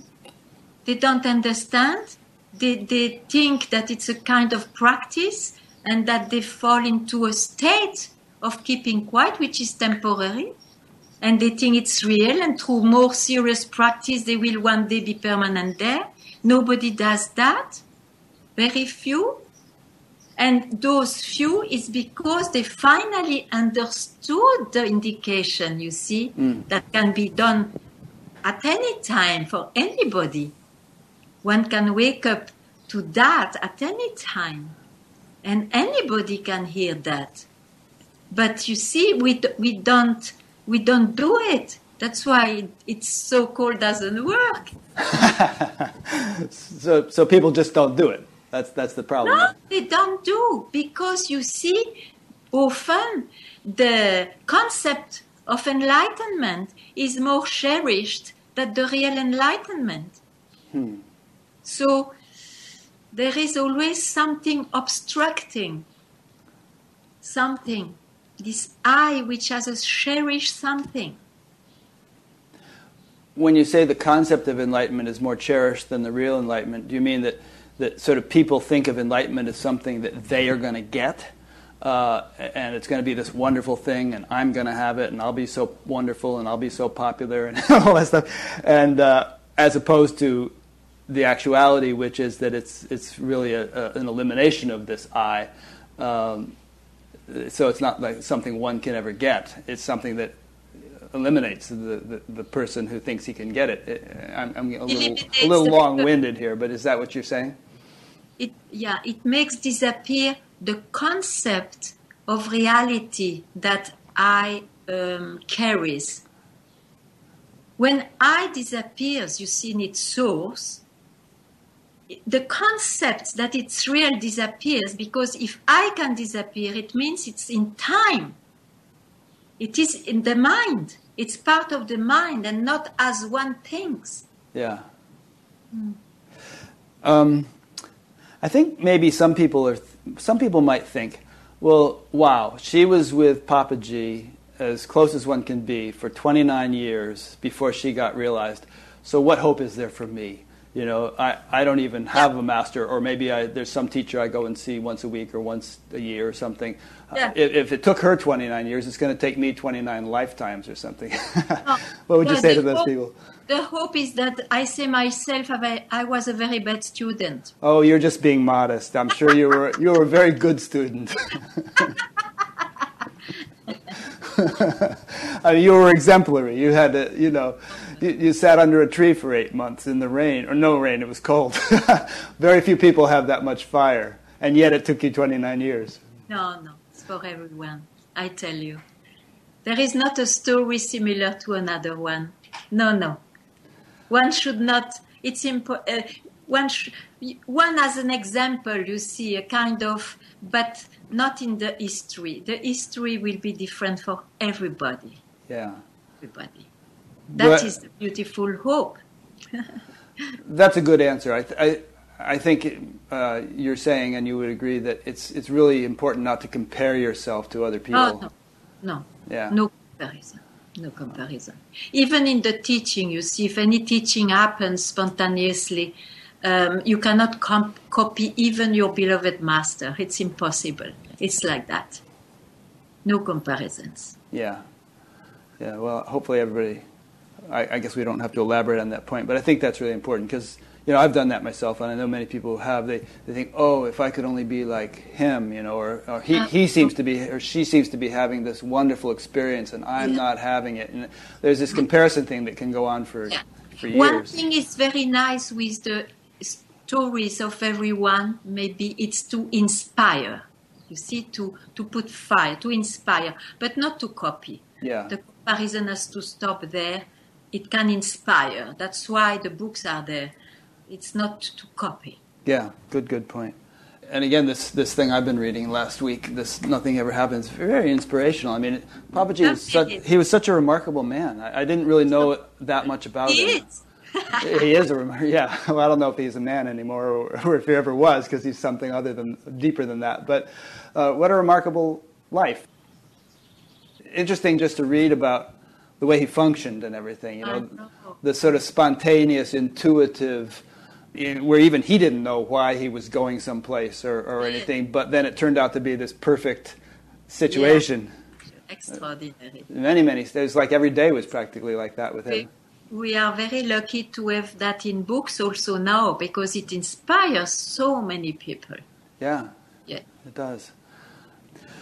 They don't understand. They, they think that it's a kind of practice and that they fall into a state of keeping quiet, which is temporary, and they think it's real, and through more serious practice, they will one day be permanent there. Nobody does that. Very few. And those few is because they finally understood the indication, you see, Mm. that can be done at any time for anybody. One can wake up to that at any time, and anybody can hear that. But you see, we, we don't we don't do it. That's why it's so called doesn't work. so, so people just don't do it. That's that's the problem. No, they don't do because you see, often the concept of enlightenment is more cherished than the real enlightenment. Hmm. So there is always something obstructing something. This I which has a cherished something. When you say the concept of enlightenment is more cherished than the real enlightenment, do you mean that that sort of people think of enlightenment as something that they are going to get? Uh, and it's going to be this wonderful thing, and I'm going to have it, and I'll be so wonderful, and I'll be so popular, and all that stuff. And uh, as opposed to the actuality, which is that it's it's really a, a, an elimination of this I. Um, so it's not like something one can ever get. It's something that eliminates the, the, the person who thinks he can get it. I'm, I'm a little, a little long-winded here, but is that what you're saying? It yeah it makes disappear the concept of reality that i um, carries. When i disappears you see in its source the concept that it's real disappears because if i can disappear it means it's in time. It is in the mind. It's part of the mind and not as one thinks. Yeah. Um, I think maybe some people are. Some people might think, well, wow, she was with Papaji as close as one can be for 29 years before she got realized. So what hope is there for me? You know, I, I don't even have a master, or maybe I, there's some teacher I go and see once a week or once a year or something. Uh, if, if it took her 29 years, it's going to take me 29 lifetimes or something. what would you say to those people? The hope is that I say myself, I, was a very bad student. Oh, you're just being modest. I'm sure you were you were a very good student. I mean, you were exemplary. You had to, you know, you, you sat under a tree for eight months in the rain, or no rain. It was cold. very few people have that much fire, and yet it took you 29 years. No, no, it's for everyone. I tell you. There is not a story similar to another one. No, no. One should not, it's impo- uh, one, sh- one as an example, you see, a kind of, but not in the history. The history will be different for everybody. Yeah, Everybody. That But- is the beautiful hope. that's a good answer. I, th- I, I think uh, you're saying, and you would agree that it's it's really important not to compare yourself to other people. Oh, no, no. Yeah. No comparison. No comparison. Even in the teaching, you see, if any teaching happens spontaneously, um, you cannot comp- copy even your beloved master. It's impossible. It's like that. No comparisons. Yeah. Yeah, well, hopefully everybody, I, I guess we don't have to elaborate on that point, but I think that's really important because, you know, I've done that myself, and I know many people have. They, they think, oh, if I could only be like him, you know, or, or he, he uh, seems oh. to be, or she seems to be having this wonderful experience, and I'm Yeah. not having it. And there's this comparison thing that can go on for, Yeah. for One thing is very nice with the stories of everyone, maybe it's to inspire. You see, to, to put fire, to inspire, but not to copy. Yeah. The comparison has to stop there. It can inspire. That's why the books are there. It's not to copy. Yeah, good, good point. And again, this, this thing I've been reading last week, this Nothing Ever Happens, very inspirational. I mean, Papaji was such, he was such a remarkable man. I, I didn't really know that much about He him. is. he is a remar- yeah. Well, I don't know if he's a man anymore or, or if he ever was because he's something other than deeper than that. But uh, what a remarkable life. Interesting just to read about the way he functioned and everything. You know, know. the sort of spontaneous, intuitive, in- where even he didn't know why he was going someplace or, or anything. But then it turned out to be this perfect situation. extraordinary. Many, many. It's like every day was practically like that with him. We are very lucky to have that in books also now because it inspires so many people. Yeah. Yeah. It does.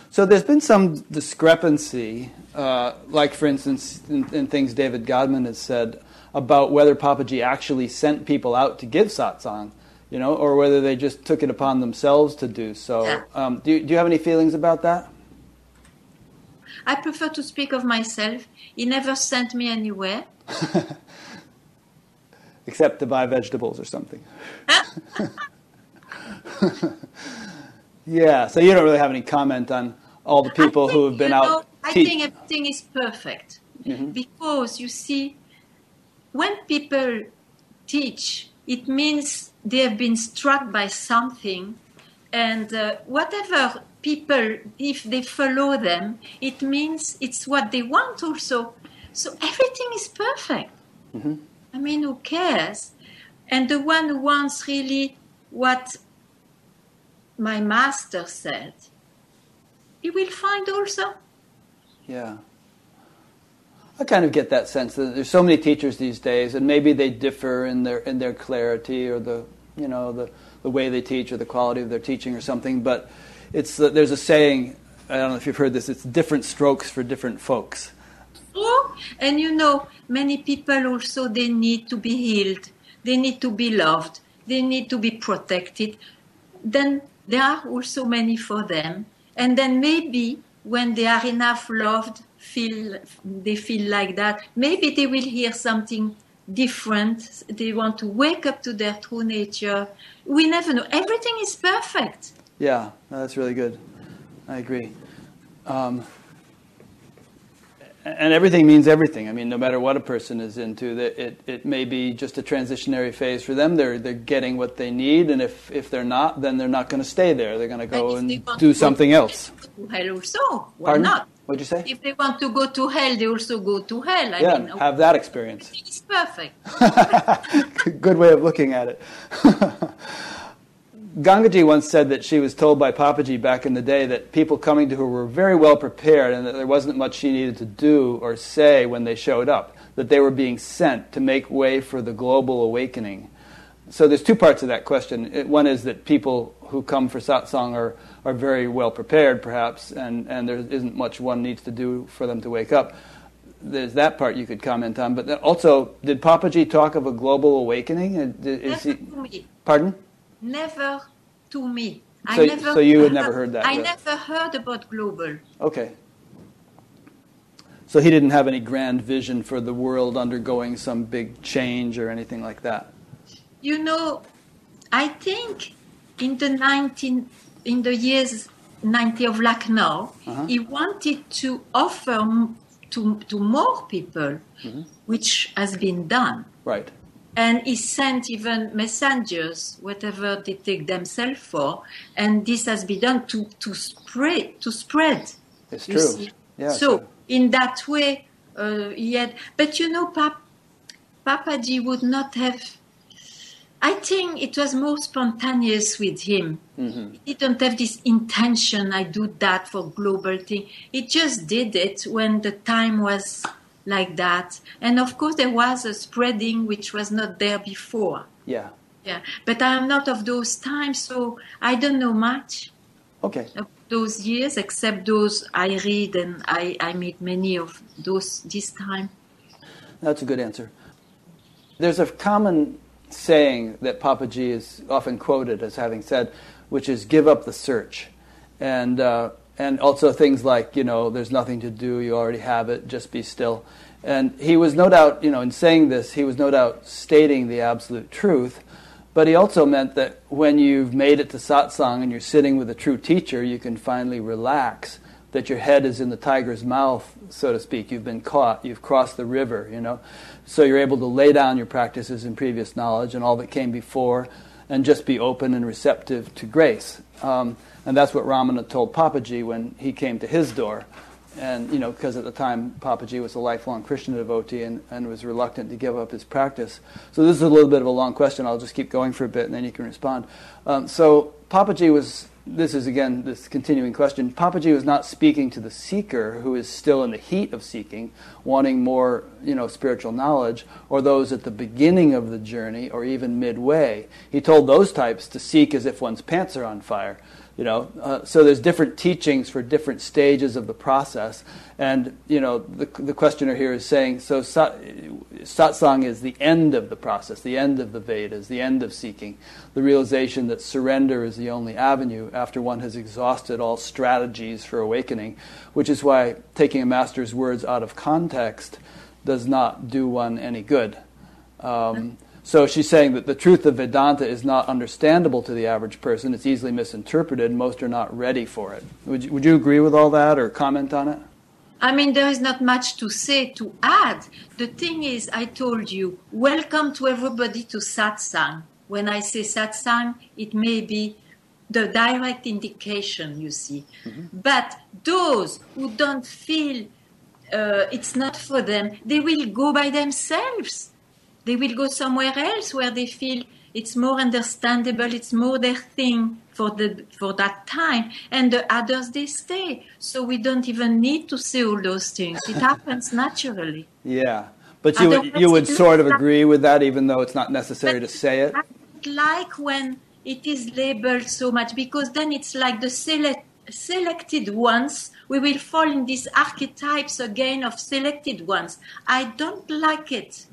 So there's been some discrepancy, uh, like for instance, in, in, things David Godman has said about whether Papaji actually sent people out to give satsang, you know, or whether they just took it upon themselves to do so. Um, do, you, do you have any feelings about that? I prefer to speak of myself. He never sent me anywhere. Except to buy vegetables or something. yeah, so you don't really have any comment on all the people think, who have been you know, out. I te- think everything is perfect Mhm. because you see, when people teach, it means they have been struck by something, and uh, whatever people, if they follow them, it means it's what they want also. So everything is perfect. Mhm. I mean, who cares? And the one who wants really what my master said, he will find also. Yeah. I kind of get that sense that there's so many teachers these days, and maybe they differ in their in their clarity or the you know the the way they teach or the quality of their teaching or something. But it's uh, there's a saying I don't know if you've heard this. It's different strokes for different folks. Oh, and you know, many people also they need to be healed. They need to be loved. They need to be protected. Then there are also many for them. And then maybe when they are enough loved, feel they feel like that. Maybe they will hear something different. They want to wake up to their true nature. We never know. Everything is perfect. Yeah, no, that's really good. I agree. Um, and everything means everything. I mean, no matter what a person is into, that it, it may be just a transitionary phase for them. They're they're getting what they need, and if, if they're not, then they're not going to stay there. They're going to go And and do something else. To hell also. Why Pardon? not? What'd you say? If they want to go to hell, they also go to hell. I yeah, mean, have that experience. it's perfect. Good way of looking at it. Gangaji once said that she was told by Papaji back in the day that people coming to her were very well prepared and that there wasn't much she needed to do or say when they showed up, that they were being sent to make way for the global awakening. So there's two parts of that question. It- One is that people who come for satsang are, are very well prepared, perhaps, and, and there isn't much one needs to do for them to wake up. There's that part you could comment on. But also, did Papaji talk of a global awakening? Uh, is Never he, to me. pardon? Never to me. So- I never, so you had never heard that, I yeah. never heard about global. Okay. So he didn't have any grand vision for the world undergoing some big change or anything like that. You know, I think in the 19, in the years 90 of Lucknow, Uh-huh. he wanted to offer to, to more people, Mm-hmm. which has been done. Right. and he sent even messengers, whatever they take themselves for, and this has been done to, to spread to spread. It's true. see. Yeah, so true. in that way, uh, he had. But you know, Pap, Papaji would not have. I think it was more spontaneous with him. Mhm. He didn't have this intention. I do that for global thing. He just did it when the time was like that. And of course, there was a spreading which was not there before. Yeah. Yeah, but I am not of those times, so I don't know much Okay. of those years, except those I read and I, I meet many of those this time. That's a good answer. There's a common saying that Papaji is often quoted as having said, which is "give up the search," and uh, and also things like you know, "there's nothing to do, you already have it, just be still." And he was no doubt, you know, in saying this, he was no doubt stating the absolute truth. But he also meant that when you've made it to satsang and you're sitting with a true teacher, you can finally relax. That your head is in the tiger's mouth, so to speak. You've been caught. You've crossed the river, you know. So you're able to lay down your practices and previous knowledge and all that came before and just be open and receptive to grace. Um, and that's what Ramana told Papaji when he came to his door. And, you know, because at the time Papaji was a lifelong Krishna devotee and, and was reluctant to give up his practice. So this is a little bit of a long question. I'll just keep going for a bit and then you can respond. Um, so Papaji was this is again this continuing question. Papaji was not speaking to the seeker who is still in the heat of seeking, wanting more, you know, spiritual knowledge, or those at the beginning of the journey or even midway. He told those types to seek as if one's pants are on fire. You know, uh, so there's different teachings for different stages of the process, and you know, the, the questioner here is saying, so sat, satsang is the end of the process, the end of the Vedas, the end of seeking, the realization that surrender is the only avenue after one has exhausted all strategies for awakening, which is why taking a master's words out of context does not do one any good. Um, so she's saying that the truth of Vedanta is not understandable to the average person. It's easily misinterpreted. Most are not ready for it. Would you, would you agree with all that or comment on it? I mean, there is not much to say, to add. The thing is, I told you, welcome to everybody to satsang. When I say satsang, it may be the direct indication, you see. Mm-hmm. But those who don't feel uh, it's not for them, they will go by themselves they will go somewhere else where they feel it's more understandable, it's more their thing for the for that time, and the others they stay. So we don't even need to say all those things. It happens naturally. Yeah, but you would, you would sort of agree with that, even though it's not necessary to say it. like when it is labeled so much, because then it's like the select, selected ones. We will fall in these archetypes again of selected ones. I don't like it.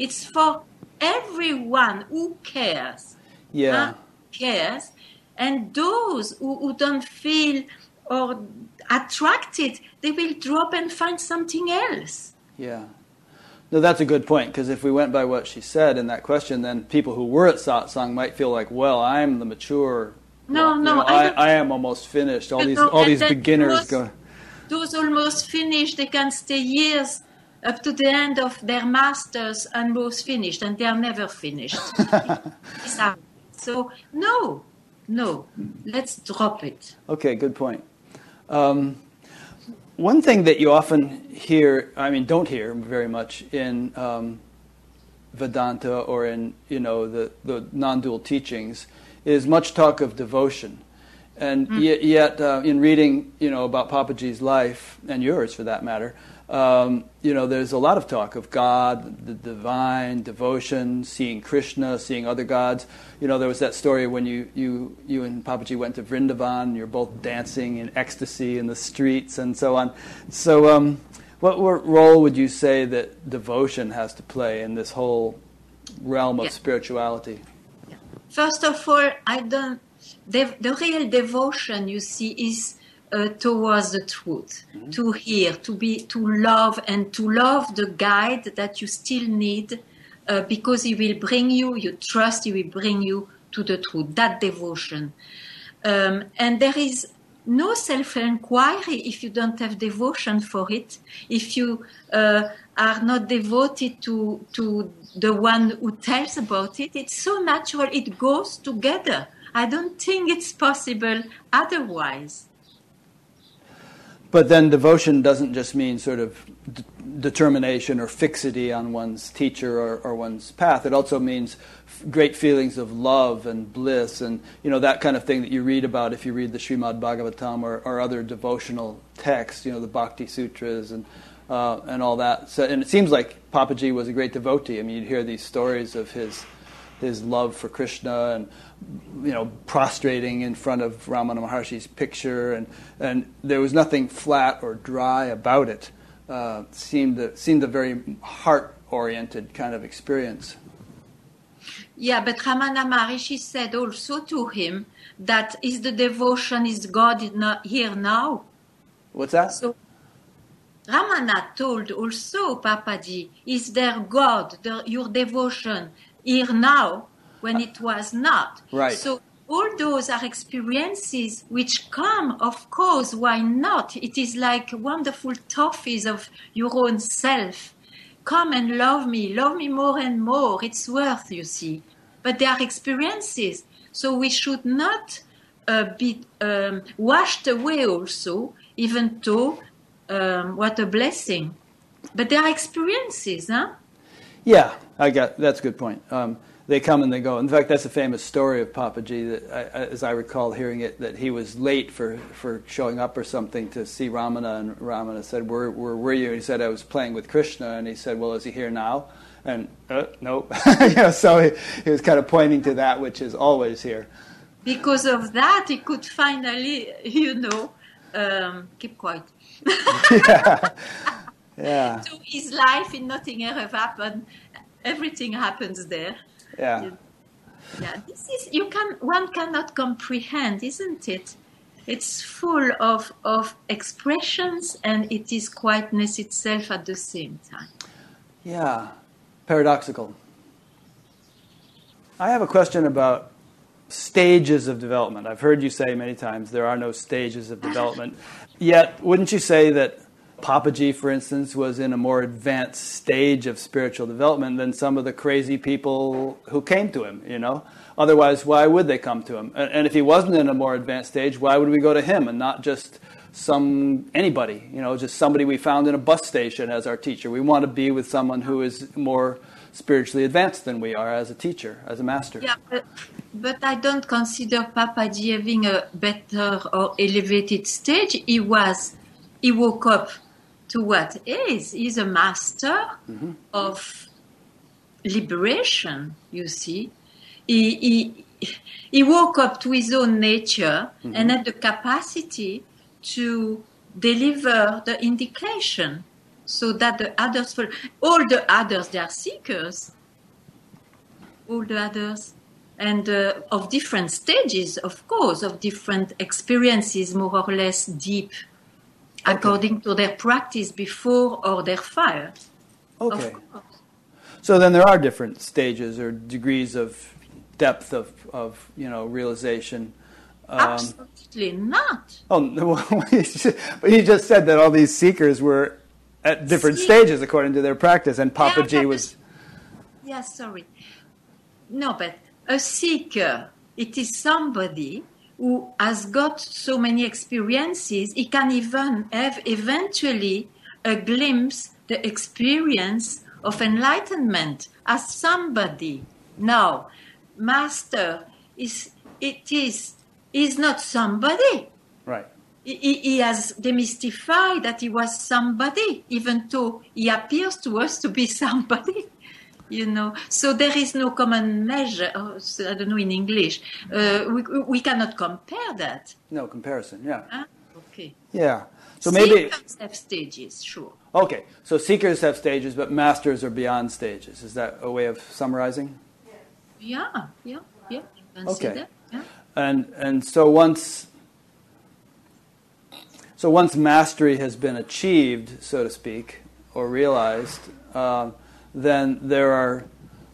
It's for everyone who cares. Yeah. cares. And those who, who don't feel or attracted, they will drop and find something else. Yeah. No, that's a good point because if we went by what she said in that question, then people who were at satsang might feel like, well, I'm the mature. No, well, no, you know, I, I, am almost finished. All these, all these beginners those, go. Those almost finished, they can stay years up to the end of their masters and both finished, and they are never finished. so no, no, let's drop it. Okay, good point. Um, one thing that you often hear, I mean, don't hear very much in um, Vedanta or in you know the, the non-dual teachings, is much talk of devotion. And mm. yet, yet uh, in reading, you know, about Papaji's life and yours, for that matter, um, you know, there's a lot of talk of God, the divine, devotion, seeing Krishna, seeing other gods. You know, there was that story when you, you, you and Papaji went to Vrindavan, you're both dancing in ecstasy in the streets and so on. So, um, what, what, role would you say that devotion has to play in this whole realm of yeah. spirituality? First of all, I don't. The, the real devotion, you see, is uh, towards the truth, mm-hmm. to hear, to be, to love, and to love the guide that you still need, uh, because he will bring you. You trust he will bring you to the truth. That devotion, um, and there is no self-inquiry if you don't have devotion for it. If you uh, are not devoted to to the one who tells about it, it's so natural. It goes together. I don't think it's possible otherwise. But then devotion doesn't just mean sort of d- determination or fixity on one's teacher or, or one's path. It also means f- great feelings of love and bliss and you know that kind of thing that you read about if you read the Srimad Bhagavatam or, or other devotional texts. You know the Bhakti Sutras and uh, and all that. So and it seems like Papaji was a great devotee. I mean, you'd hear these stories of his his love for Krishna and you know prostrating in front of Ramana Maharshi's picture, and and there was nothing flat or dry about it. Uh, seemed a, seemed a very heart oriented kind of experience. Yeah, but Ramana Maharishi said also to him that is the devotion is God here now. What's that? So Ramana told also Papaji, is there God, the, your devotion here now when it was not. Right. So all those are experiences which come, of course, why not? It is like wonderful toffees of your own self. Come and love me, love me more and more. It's worth, you see. But they are experiences. So we should not uh, be um, washed away also, even though um, what a blessing. But they are experiences, huh? Yeah, I got that's a good point. Um, they come and they go. In fact, that's a famous story of Papaji that, I, as I recall hearing it, that he was late for, for showing up or something to see Ramana, and Ramana said, "Where, where were you?" He said, "I was playing with Krishna," and he said, "Well, is he here now?" And uh, no, you know, so he, he was kind of pointing to that which is always here. Because of that, he could finally, you know, um, keep quiet. yeah. yeah. So his life in nothing ever happened. Everything happens there. Yeah. Yeah. This is you can one cannot comprehend, isn't it? It's full of of expressions and it is quietness itself at the same time. Yeah. Paradoxical. I have a question about stages of development. I've heard you say many times there are no stages of development. Yet, wouldn't you say that Papaji, for instance, was in a more advanced stage of spiritual development than some of the crazy people who came to him, you know? Otherwise, why would they come to him? And if he wasn't in a more advanced stage, why would we go to him and not just some anybody, you know, just somebody we found in a bus station as our teacher? We want to be with someone who is more spiritually advanced than we are as a teacher, as a master. Yeah, but, but I don't consider Papaji having a better or elevated stage. He was, he woke up to what is. He's a master mm-hmm. of liberation, you see. He, he, he woke up to his own nature mm-hmm. and had the capacity to deliver the indication so that the others follow. All the others, they are seekers. All the others. And uh, of different stages, of course, of different experiences, more or less deep okay. according to their practice before or their fire. Okay. So then there are different stages or degrees of depth of, of you know realization. Um, Absolutely not. Oh, but he just said that all these seekers were at different See, stages according to their practice, and Papa yeah, was. Yeah, sorry. No, but a seeker, it is somebody who has got so many experiences, he can even have eventually a glimpse, the experience of enlightenment as somebody. Now, master is it is is not somebody. Right. He, he, has demystified that he was somebody, even though he appears to us to be somebody you know. So there is no common measure. Oh, I don't know in English. Uh, we, we cannot compare that. No comparison. Yeah. Huh? Okay. Yeah. So maybe seekers have stages, sure. Okay, so seekers have stages, but masters are beyond stages. Is that a way of summarizing? Yeah, yeah, yeah. okay. Yeah. And and so once so once mastery has been achieved, so to speak, or realized, uh, then there are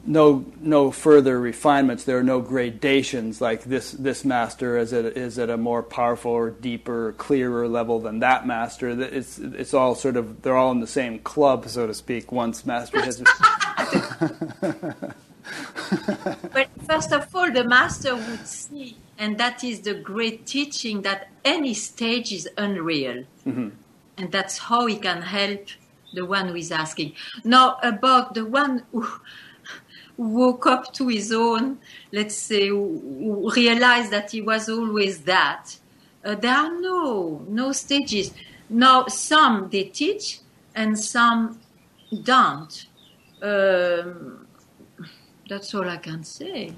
no no further refinements. There are no gradations like this this master is at is at a more powerful or deeper, clearer level than that master. It's it's all sort of they're all in the same club, so to speak. Once master has. but first of all, the master would see, and that is the great teaching that any stage is unreal, mm-hmm. and that's how he can help the one who is asking. Now, about the one who woke up to his own, let's say, who realized that he was always that, uh, there are no, no stages. Now, some they teach and some don't. Um, that's all I can say.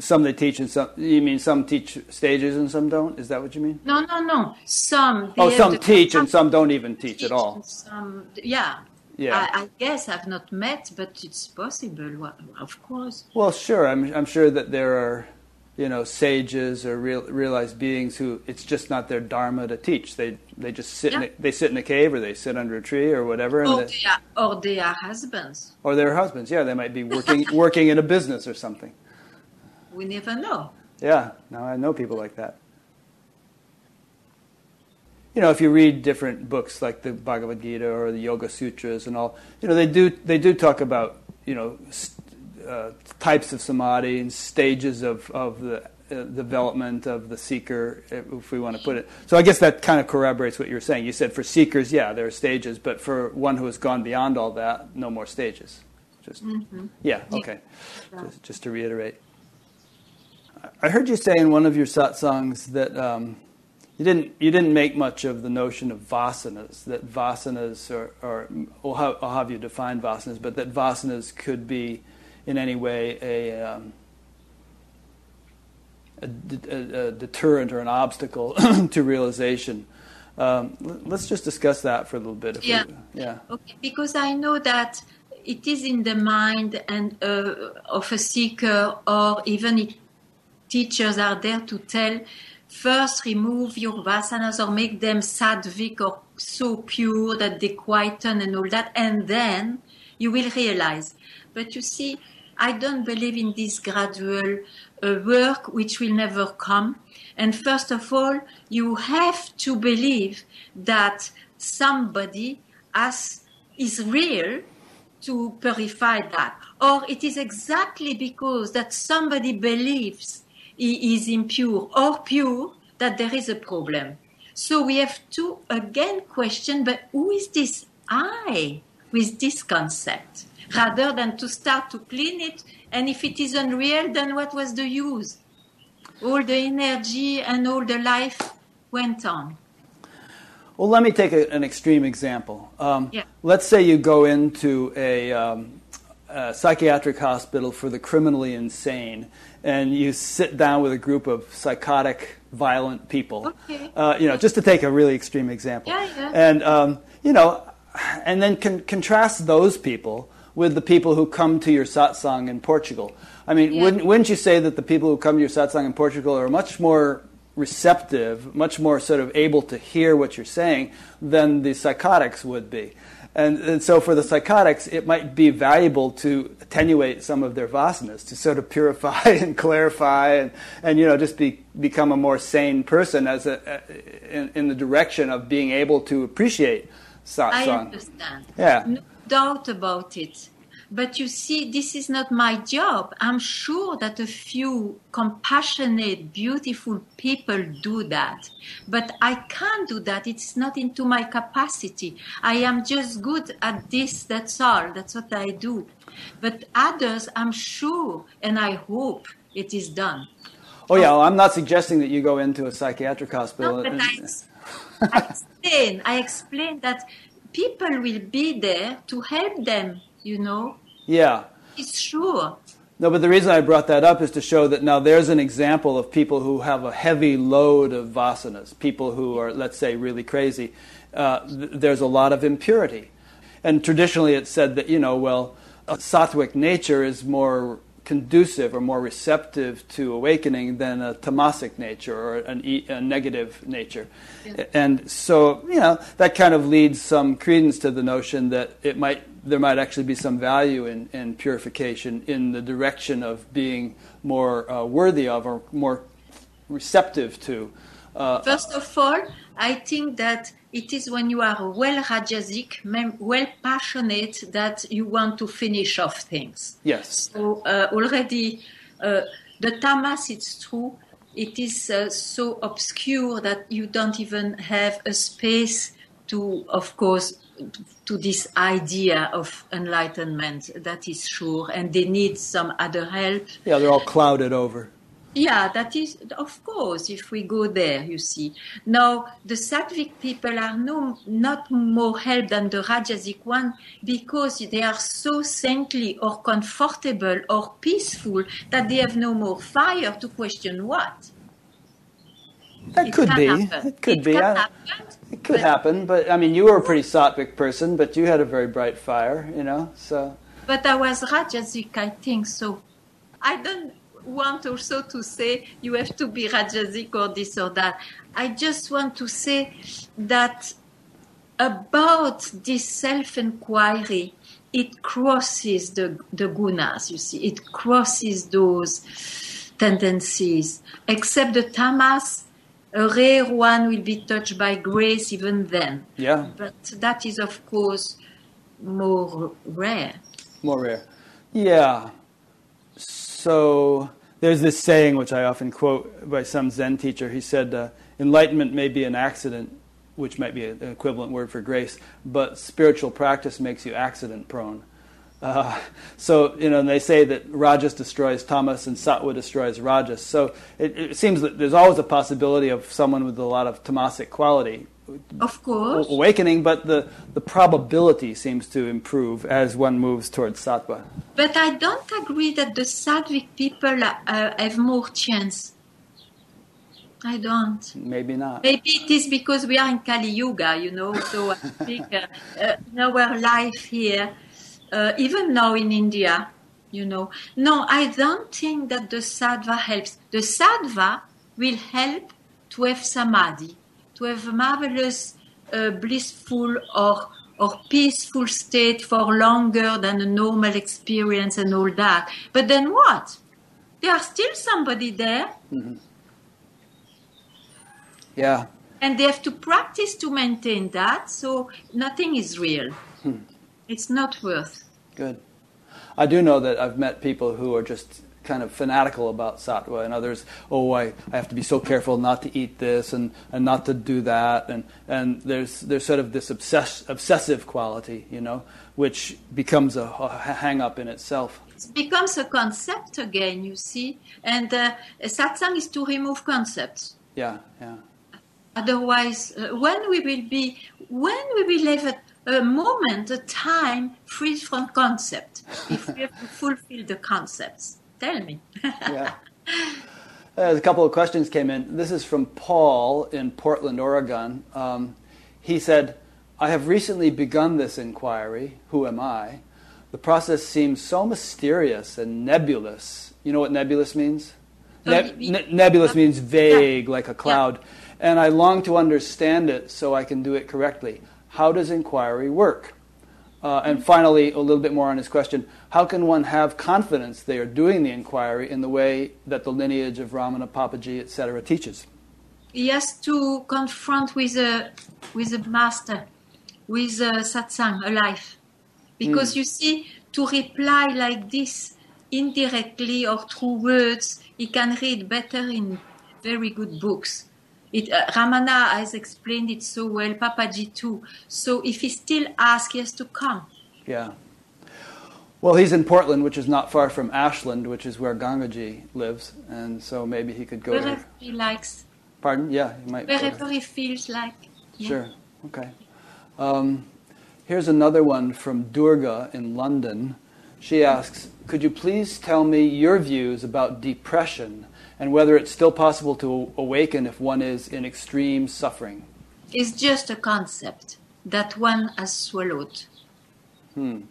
Some they teach and some. You mean some teach stages and some don't? Is that what you mean? No, no, no. Some. Oh, some teach and some don't even teach, teach at all. Some, yeah. Yeah. I, I, guess I've not met, but it's possible, of course. Well, sure. I'm, I'm sure that there are, you know, sages or real, realized beings who it's just not their dharma to teach. They they just sit yeah. in a, they sit in a cave or they sit under a tree or whatever. Or, they, they are, or they are husbands. Or they're husbands. Yeah, they might be working working in a business or something. We never know. Yeah, now I know people like that. You know, if you read different books like the Bhagavad Gita or the Yoga Sutras and all, you know, they do they do talk about you know uh, types of samadhi and stages of of the uh, development of the seeker, if we want to put it. So I guess that kind of corroborates what you're saying. You said for seekers, yeah, there are stages, but for one who has gone beyond all that, no more stages. Just mm-hmm. yeah, okay. Yeah. Just, just, to reiterate, I heard you say in one of your satsangs that um, you didn't you didn't make much of the notion of vasanas. That vasanas, or, or I'll, have, you define vasanas, but that vasanas could be in any way a um, a, a, a, deterrent or an obstacle to realization. Um, let's just discuss that for a little bit. yeah. We, yeah. Okay. Because I know that it is in the mind and uh, of a seeker, or even it, teachers are there to tell. First, remove your vasanas or make them sattvic or so pure that they quieten and all that, and then you will realize. But you see, I don't believe in this gradual uh, work which will never come. And first of all, you have to believe that somebody has, is real to purify that. Or it is exactly because that somebody believes he is impure or pure that there is a problem. So we have to again question, but who is this I with this concept? Rather than to start to clean it and if it is unreal, then what was the use? All the energy and all the life went on. Well, let me take a, an extreme example. Um, yeah. Let's say you go into a, um, a, psychiatric hospital for the criminally insane, and you sit down with a group of psychotic, violent people. Okay. Uh, you know, just to take a really extreme example. Yeah, yeah. And um, you know, and then con- contrast those people with the people who come to your satsang in Portugal. I mean, yeah. wouldn't, wouldn't you say that the people who come to your satsang in Portugal are much more receptive, much more sort of able to hear what you're saying than the psychotics would be? And, and, so for the psychotics, it might be valuable to attenuate some of their vasanas, to sort of purify and clarify and, and you know, just be, become a more sane person as a, in, in the direction of being able to appreciate satsang. I understand. Yeah. No doubt about it. But you see, this is not my job. I'm sure that a few compassionate, beautiful people do that. But I can't do that. It's not into my capacity. I am just good at this. That's all. That's what I do. But others, I'm sure and I hope it is done. Oh, yeah. Well, I'm not suggesting that you go into a psychiatric hospital. No, but I, I explain. I explain that people will be there to help them, you know. Yeah. It's sure. No, but the reason I brought that up is to show that now there's an example of people who have a heavy load of vasanas, people who are, let's say, really crazy. Uh, th- there's a lot of impurity. And traditionally it's said that, you know, well, a sattvic nature is more conducive or more receptive to awakening than a tamasic nature or an, a negative nature. Yeah. And so, you know, that kind of leads some credence to the notion that it might there might actually be some value in, in purification in the direction of being more uh, worthy of or more receptive to. Uh, First of all, I think that it is when you are well rajasic, well passionate, that you want to finish off things. Yes. So uh, already, uh, the tamas, it's true, it is uh, so obscure that you don't even have a space to, of course, to this idea of enlightenment. That is sure, and they need some other help. Yeah, they're all clouded over. Yeah, that is, of course, if we go there, you see. Now, the Sattvic people are no, not more help than the Rajasic one because they are so saintly or comfortable or peaceful that they have no more fire to question what. That it could be. Happen. It could it be. I, it could but, happen, but I mean, you were a pretty Sattvic person, but you had a very bright fire, you know, so. But I was Rajasic, I think, so I don't want also to say you have to be Rajasic or this or that. I just want to say that about this self inquiry, it crosses the, the gunas, you see, it crosses those tendencies. Except the tamas, a rare one will be touched by grace even then. Yeah. But that is, of course, more rare. More rare. Yeah. So there's this saying which I often quote by some Zen teacher. He said, uh, Enlightenment may be an accident, which might be an equivalent word for grace, but spiritual practice makes you accident prone. Uh, so, you know, they say that Rajas destroys tamas and Sattva destroys Rajas. So it, it, seems that there's always a possibility of someone with a lot of tamasic quality. Of course. Awakening, but the, the probability seems to improve as one moves towards Sattva. But I don't agree that the Sattvic people uh, have more chance. I don't. Maybe not. Maybe it is because we are in Kali Yuga, you know, so I think uh, uh, in our life here, uh, even now in India, you know. No, I don't think that the sattva helps. The sattva will help to have samadhi, to have a marvelous, uh, blissful or or peaceful state for longer than a normal experience and all that. But then what? There are still somebody there. Mm-hmm. Yeah. And they have to practice to maintain that, so nothing is real. Hmm. It's not worth. Good. I do know that I've met people who are just kind of fanatical about sattva, and others, oh, I, I have to be so careful not to eat this and, and not to do that. And, and there's, there's sort of this obsess, obsessive quality, you know, which becomes a, a hang up in itself. It becomes a concept again, you see. And uh, satsang is to remove concepts. Yeah, yeah. Otherwise, uh, when we will be, when we will a, a moment, a time free from concept, if we have to fulfill the concepts, tell me. yeah. Uh, a couple of questions came in. This is from Paul in Portland, Oregon. Um, he said, I have recently begun this inquiry. Who am I? The process seems so mysterious and nebulous. You know what nebulous means? Ne- ne- nebulous means vague, like a cloud. Yeah and I long to understand it so I can do it correctly. How does inquiry work? Uh, and finally, a little bit more on his question how can one have confidence they are doing the inquiry in the way that the lineage of Ramana, Papaji, etc., teaches? He has to confront with a, with a master, with a satsang, a life. Because mm. you see, to reply like this indirectly or through words, he can read better in very good books. It, uh, Ramana has explained it so well, Papaji too. So if he still asks, he has to come. Yeah. Well, he's in Portland, which is not far from Ashland, which is where Gangaji lives, and so maybe he could go Wherever there. he likes. Pardon? Yeah, he might. Wherever he feels like. Yeah. Sure. Okay. Um, here's another one from Durga in London. She asks, "Could you please tell me your views about depression and whether it's still possible to awaken if one is in extreme suffering. It's just a concept that one has swallowed. Hmm.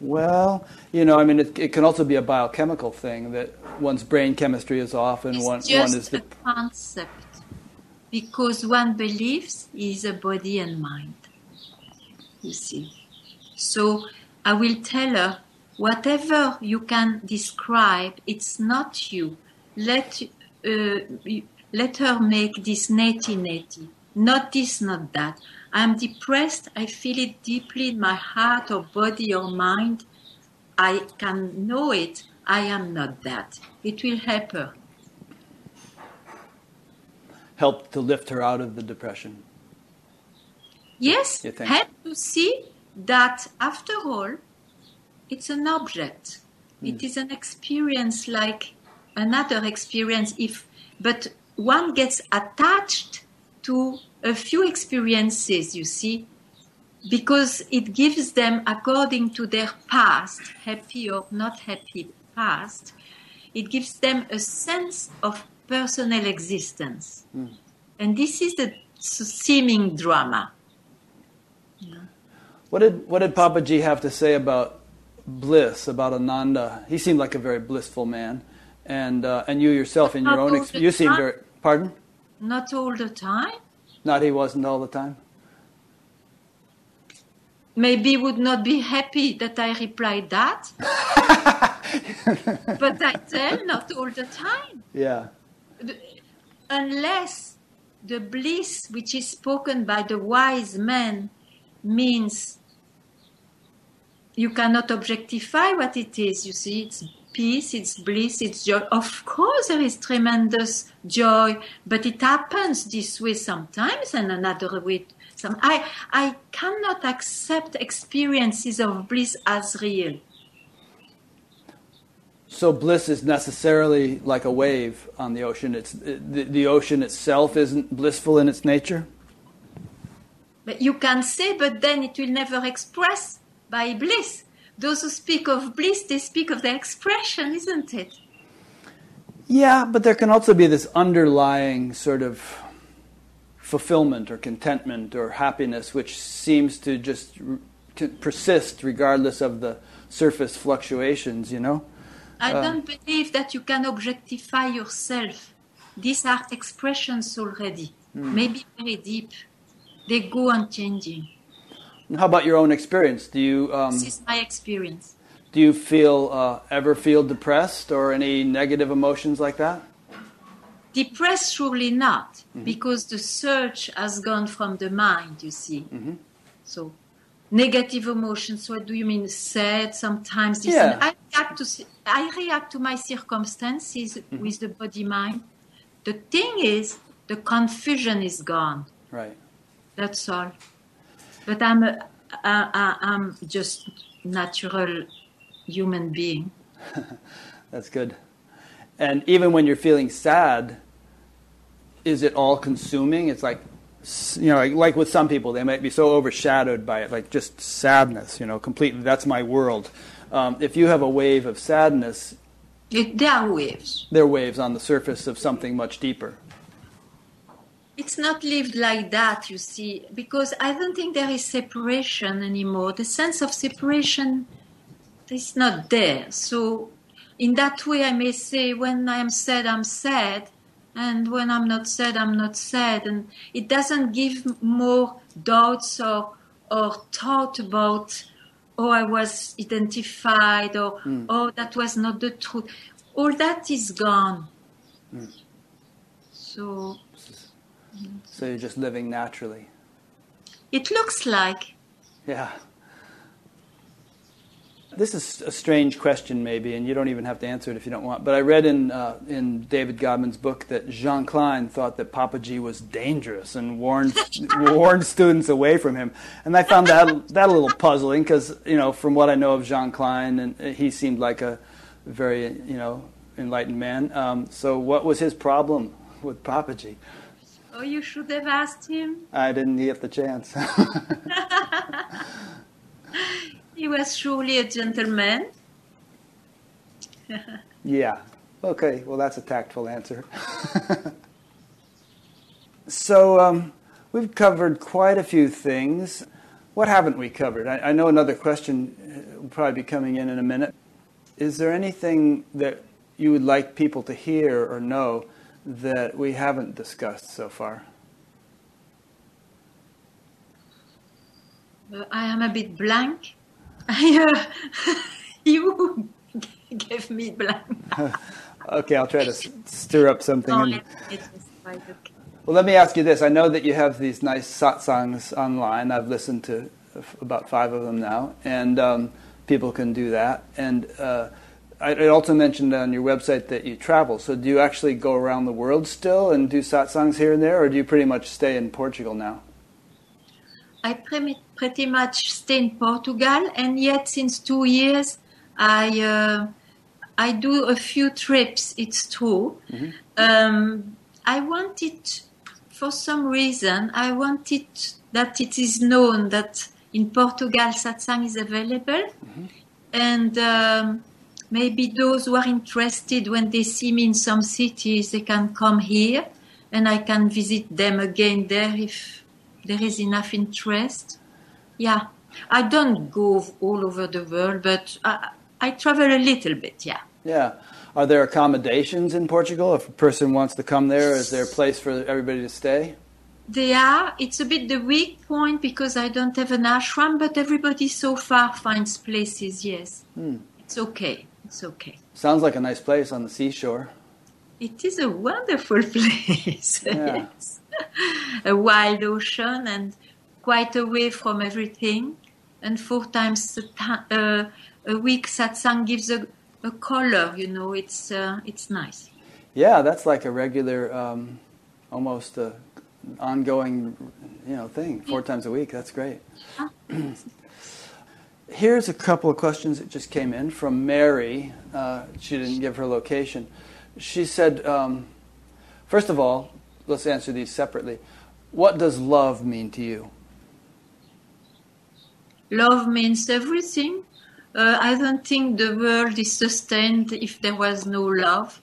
Well, you know, I mean, it, it, can also be a biochemical thing that one's brain chemistry is off and it's one, just one is the a concept because one believes is a body and mind. You see, so I will tell her whatever you can describe, it's not you. Let, uh, let her make this neti neti. Not this, not that. I'm depressed. I feel it deeply in my heart or body or mind. I can know it. I am not that. It will help her. Help to lift her out of the depression. Yes, help to see that after all, it's an object. Mm. It is an experience like another experience if but one gets attached to a few experiences, you see, because it gives them, according to their past, happy or not happy past, it gives them a sense of personal existence. Mm. And this is the seeming drama. Yeah. What did what did Papaji have to say about bliss about Ananda. He seemed like a very blissful man, and uh, and you yourself in your own experience, you seem very. Pardon? Not all the time. Not he wasn't all the time. Maybe would not be happy that I replied that. but I tell not all the time. Yeah. Unless the bliss which is spoken by the wise man means you cannot objectify what it is. You see, it's peace, it's bliss, it's joy. Of course, there is tremendous joy, but it happens this way sometimes and another way. Some, I, I cannot accept experiences of bliss as real. So bliss is necessarily like a wave on the ocean. It's the, the ocean itself isn't blissful in its nature. But you can say, but then it will never express by bliss. Those who speak of bliss, they speak of the expression, isn't it? Yeah, but there can also be this underlying sort of fulfillment or contentment or happiness which seems to just to persist regardless of the surface fluctuations, you know? I uh, don't believe that you can objectify yourself. These are expressions already, mm. maybe very deep they go on changing. How about your own experience? Do you? Um, this is my experience. Do you feel uh, ever feel depressed or any negative emotions like that? Depressed, surely not, mm-hmm. because the search has gone from the mind. You see, mm-hmm. so negative emotions. What do you mean? Sad sometimes. yeah. I react to I react to my circumstances mm-hmm. with the body mind. The thing is, the confusion is gone. Right. That's all. But I'm a, I, I'm just natural human being. That's good. And even when you're feeling sad, is it all consuming? It's like, you know, like, like, with some people, they might be so overshadowed by it, like just sadness, you know, completely. That's my world. Um, if you have a wave of sadness, it, there are waves. They're waves on the surface of something much deeper it's not lived like that, you see, because I don't think there is separation anymore. The sense of separation is not there. So, in that way, I may say, when I'm sad, I'm sad, and when I'm not sad, I'm not sad, and it doesn't give more doubts or or thought about, oh, I was identified, or mm. oh, that was not the truth. All that is gone. Mm. So so you're just living naturally. It looks like. Yeah. This is a strange question, maybe, and you don't even have to answer it if you don't want. But I read in uh, in David Godman's book that Jean Klein thought that Papaji was dangerous and warned warned students away from him. And I found that that a little puzzling because you know from what I know of Jean Klein, and he seemed like a very you know enlightened man. Um, so what was his problem with Papaji? Oh, you should have asked him. I didn't get the chance. he was surely a gentleman. yeah. Okay. Well, that's a tactful answer. so um, we've covered quite a few things. What haven't we covered? I, I know another question uh, will probably be coming in in a minute. Is there anything that you would like people to hear or know that we haven't discussed so far? I am a bit blank. I, uh, you gave me blank. okay, I'll try to stir up something. No, okay. Well, let me ask you this. I know that you have these nice satsangs online. I've listened to about five of them now, and um, people can do that. And uh, I also mentioned on your website that you travel. So do you actually go around the world still and do satsangs here and there, or do you pretty much stay in Portugal now? I pretty much stay in Portugal, and yet since two years, I uh, I do a few trips. It's true. Mm-hmm. Um, I wanted, for some reason, I wanted that it is known that in Portugal satsang is available, mm-hmm. and. Um, maybe those who are interested when they see me in some cities, they can come here and I can visit them again there if there is enough interest. Yeah, I don't go all over the world, but I, I travel a little bit, yeah. Yeah. Are there accommodations in Portugal? If a person wants to come there, is there a place for everybody to stay? They are. It's a bit the weak point because I don't have an ashram, but everybody so far finds places, yes. Hmm. It's okay. It's okay. Sounds like a nice place on the seashore. It is a wonderful place. Yeah. yes. a wild ocean and quite away from everything. And four times a, uh, a week, satsang gives a a color. You know, it's uh, it's nice. Yeah, that's like a regular, um, almost a ongoing, you know, thing. Four times a week. That's great. Here's a couple of questions that just came in from Mary. Uh, she didn't give her location. She said, um, first of all, let's answer these separately. What does love mean to you? Love means everything. Uh, I don't think the world is sustained if there was no love.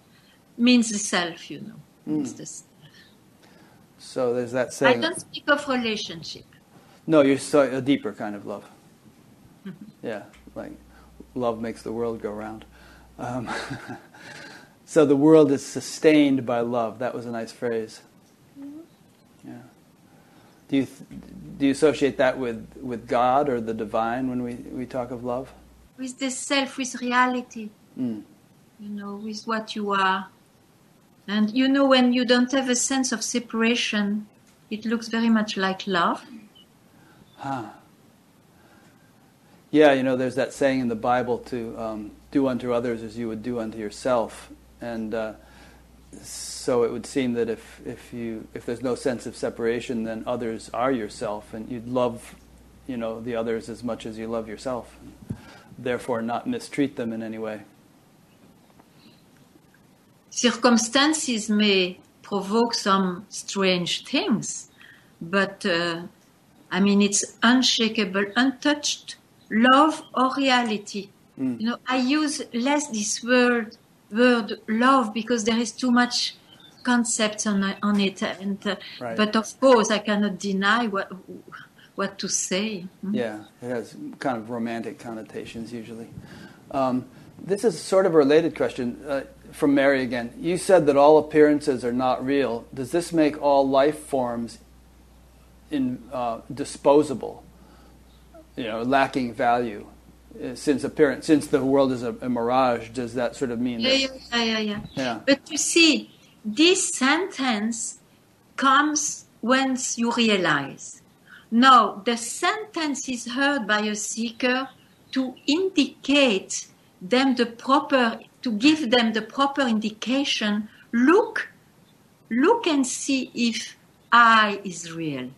Means the self, you know. Means the self. So there's that I saying. don't speak of relationship. No, you're so, a deeper kind of love. yeah, like love makes the world go round. Um, so the world is sustained by love. That was a nice phrase. Yeah. Do you do you associate that with, with God or the divine when we, we talk of love? With the self, with reality. Mm. you know, with what you are. And you know, when you don't have a sense of separation, it looks very much like love. Huh. Yeah, you know, there's that saying in the Bible to um, do unto others as you would do unto yourself, and uh, so it would seem that if if you if there's no sense of separation, then others are yourself, and you'd love, you know, the others as much as you love yourself. Therefore, not mistreat them in any way. Circumstances may provoke some strange things, but uh, I mean, it's unshakable, untouched love or reality. You know, I use less this word word love because there is too much concepts on on it, and uh, Right. but of course I cannot deny what what to say. Yeah, it has kind of romantic connotations usually. Um, this is sort of a related question uh, from Mary again. You said that all appearances are not real. Does this make all life forms in, uh, disposable, you know, lacking value? Uh, Since appearance, since the world is a, a mirage, does that sort of mean Yeah, that? yeah, yeah, yeah, yeah. Yeah. But you see, this sentence comes once you realize. Now, the sentence is heard by a seeker to indicate them the proper, to give them the proper indication. Look, look and see if I is real.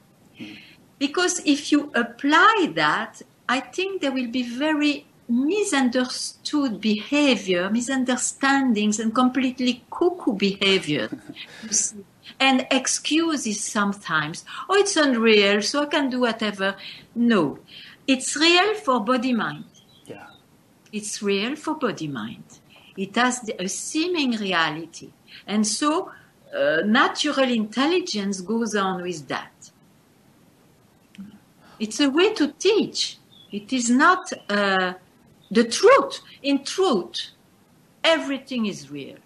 Because if you apply that, I think there will be very misunderstood behavior, misunderstandings, and completely cuckoo behavior. and excuses sometimes. Oh, it's unreal, so I can do whatever. No, it's real for body mind. Yeah. It's real for body mind. It has a seeming reality. And so uh, natural intelligence goes on with that. It's a way to teach. It is not uh, the truth. In truth, everything is real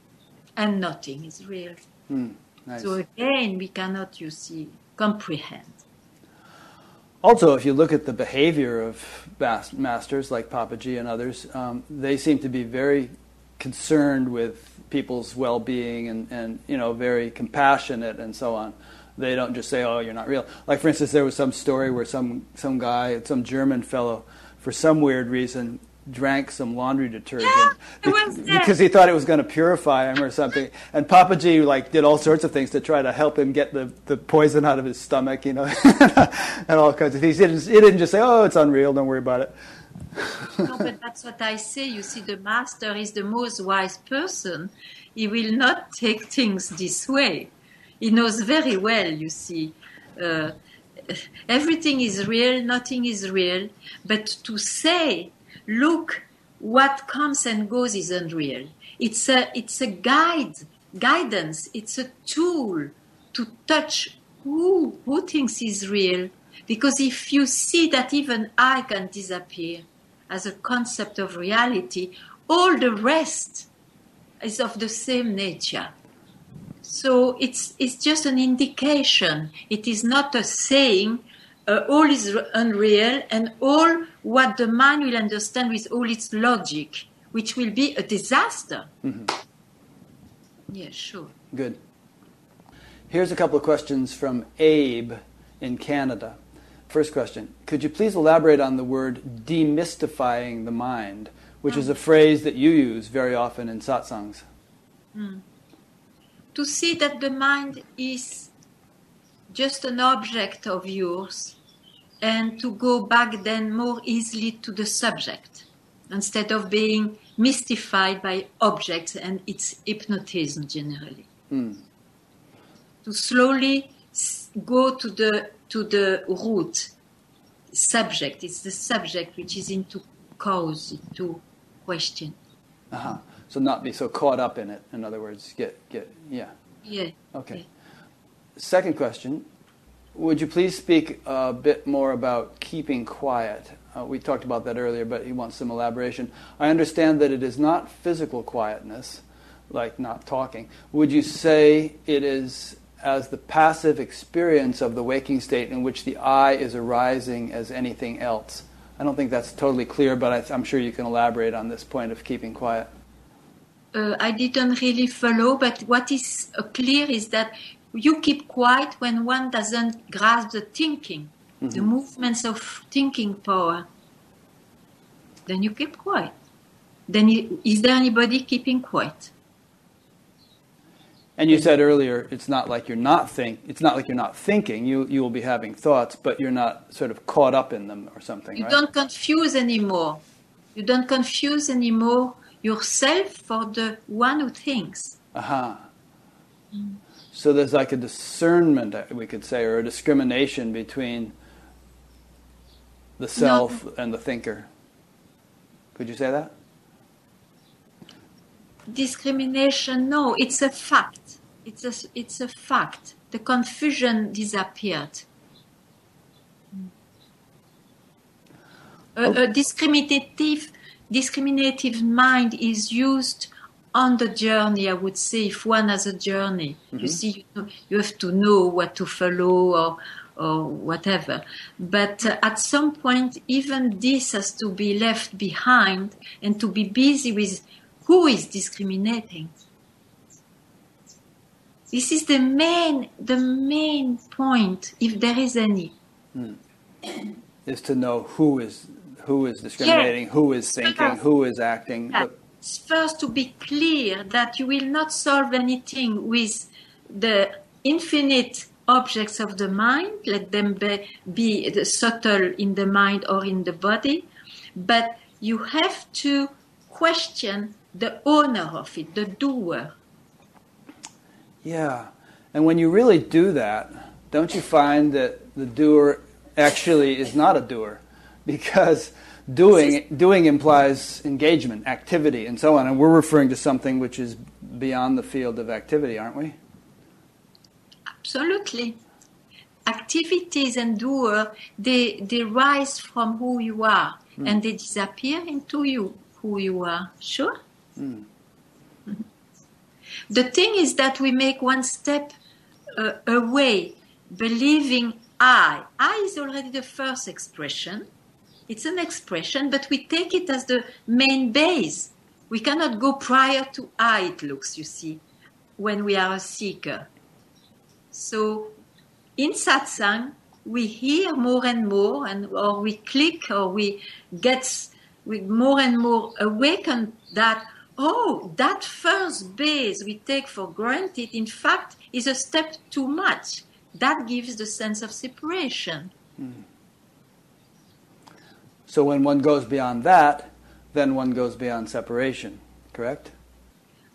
and nothing is real. Hmm, nice. So again, we cannot, you see, comprehend. Also, if you look at the behavior of masters like Papaji and others, um, they seem to be very concerned with people's well-being and, and you know very compassionate and so on. They don't just say, "Oh, you're not real." Like for instance, there was some story where some some guy, some German fellow, for some weird reason, drank some laundry detergent Yeah, be- because he thought it was going to purify him or something. And Papaji like did all sorts of things to try to help him get the, the poison out of his stomach, you know, and all kinds of things. He didn't, he didn't just say, "Oh, it's unreal. Don't worry about it." no, but that's what I say. You see, the master is the most wise person. He will not take things this way. He knows very well, you see. Uh, everything is real, nothing is real. But to say, look, what comes and goes is unreal. It's a, it's a guide, guidance. It's a tool to touch who, who thinks is real. Because if you see that even I can disappear as a concept of reality, all the rest is of the same nature. So it's, it's just an indication. It is not a saying, uh, all is unreal and all what the mind will understand with all its logic, which will be a disaster. Mm-hmm. Yeah, sure. Good. Here's a couple of questions from Abe in Canada. First question Could you please elaborate on the word demystifying the mind? which is um. a phrase that you use very often in satsangs. Hmm. To see that the mind is just an object of yours and to go back then more easily to the subject instead of being mystified by objects and its hypnotism generally. To slowly go to the to the root subject. It's the subject which is into cause, into question. Uh-huh. So not be so caught up in it. In other words, get get yeah. Yeah. Okay. Second question. Would you please speak a bit more about keeping quiet? Uh, we talked about that earlier, but he wants some elaboration. I understand that it is not physical quietness, like not talking. Would you say it is as the passive experience of the waking state in which the I is arising as anything else? I don't think that's totally clear, but I, I'm sure you can elaborate on this point of keeping quiet. Uh, I didn't really follow, but what is uh, clear is that you keep quiet when one doesn't grasp the thinking, the movements of thinking power. Then you keep quiet. Then you, is there anybody keeping quiet? And you said earlier, it's not like you're not think. It's not like you're not thinking. You you will be having thoughts, but you're not sort of caught up in them or something, You right? don't confuse anymore. You don't confuse anymore yourself for the one who thinks. Aha. So there's like a discernment, uh, we could say, or a discrimination between the self and the thinker. Could you say that? discrimination no it's a fact it's a it's a fact the confusion disappeared a, a discriminative discriminative mind is used on the journey i would say if one has a journey. You see you, know, you have to know what to follow or or whatever. But uh, at some point even this has to be left behind and to be busy with who is discriminating. This is the main the main point if there is any. Is to know who is who is discriminating, who is thinking, who is acting. that first to be clear that you will not solve anything with the infinite objects of the mind, let them be, be the subtle in the mind or in the body, but you have to question the owner of it, the doer. Yeah. And when you really do that, don't you find that the doer actually is not a doer? Because doing doing implies engagement, activity, and so on. And we're referring to something which is beyond the field of activity, aren't we? Absolutely. Activities and doer, they, they rise from who you are and they disappear into you, who you are. Sure? Mhm. The thing is that we make one step uh, away, believing I. I is already the first expression. It's an expression, but we take it as the main base. We cannot go prior to how it looks, you see, when we are a seeker. So in satsang, we hear more and more, and or we click, or we get we more and more awakened that oh, that first base we take for granted, in fact, is a step too much. That gives the sense of separation. Hmm. So when one goes beyond that, then one goes beyond separation, correct?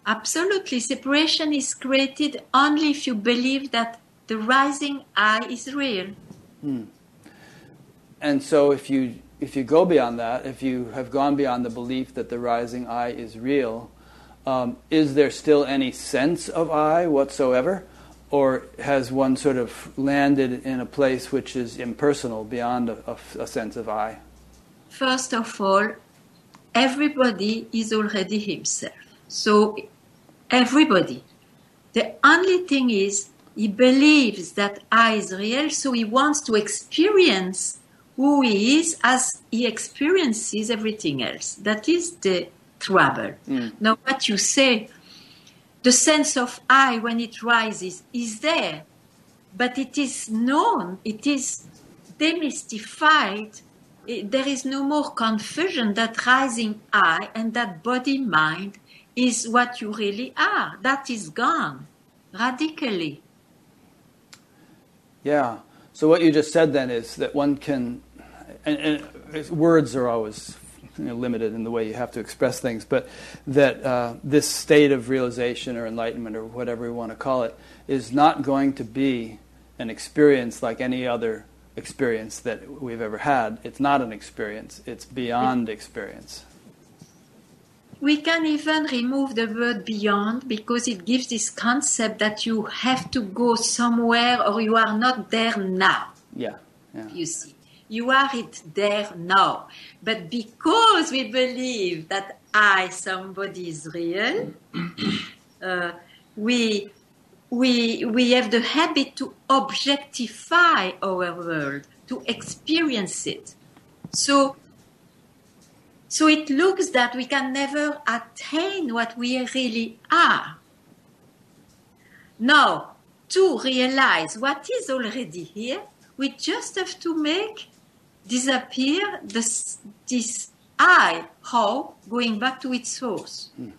Absolutely, separation is created only if you believe that the rising I is real. And so if you if you go beyond that, if you have gone beyond the belief that the rising I is real, um, is there still any sense of I whatsoever? Or has one sort of landed in a place which is impersonal beyond a, a- a sense of I? First of all, everybody is already himself. So, everybody. The only thing is, he believes that I is real, so he wants to experience who he is as he experiences everything else. That is the trouble. Mm. Now, what you say, the sense of I when it rises is there, but it is known, it is demystified there is no more confusion that rising I and that body mind is what you really are. That is gone radically. Yeah. So what you just said then is that one can, and, and words are always you know, limited in the way you have to express things, but that uh, this state of realization or enlightenment or whatever you want to call it is not going to be an experience like any other experience that we've ever had. It's not an experience, it's beyond experience. We can even remove the word beyond because it gives this concept that you have to go somewhere or you are not there now. Yeah. yeah. You see you are it there now. But because we believe that I, somebody, is real, uh, we, we, we have the habit to objectify our world, to experience it. So, so it looks that we can never attain what we really are. Now, to realize what is already here, we just have to make disappear this, this I, how, going back to its source. Mm.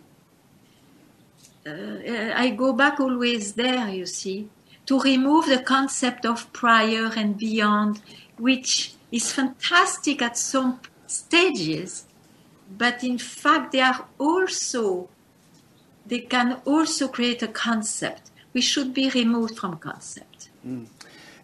Uh, I go back always there, you see, to remove the concept of prior and beyond, which is fantastic at some stages, but in fact they are also, they can also create a concept. We should be removed from concept. Mm.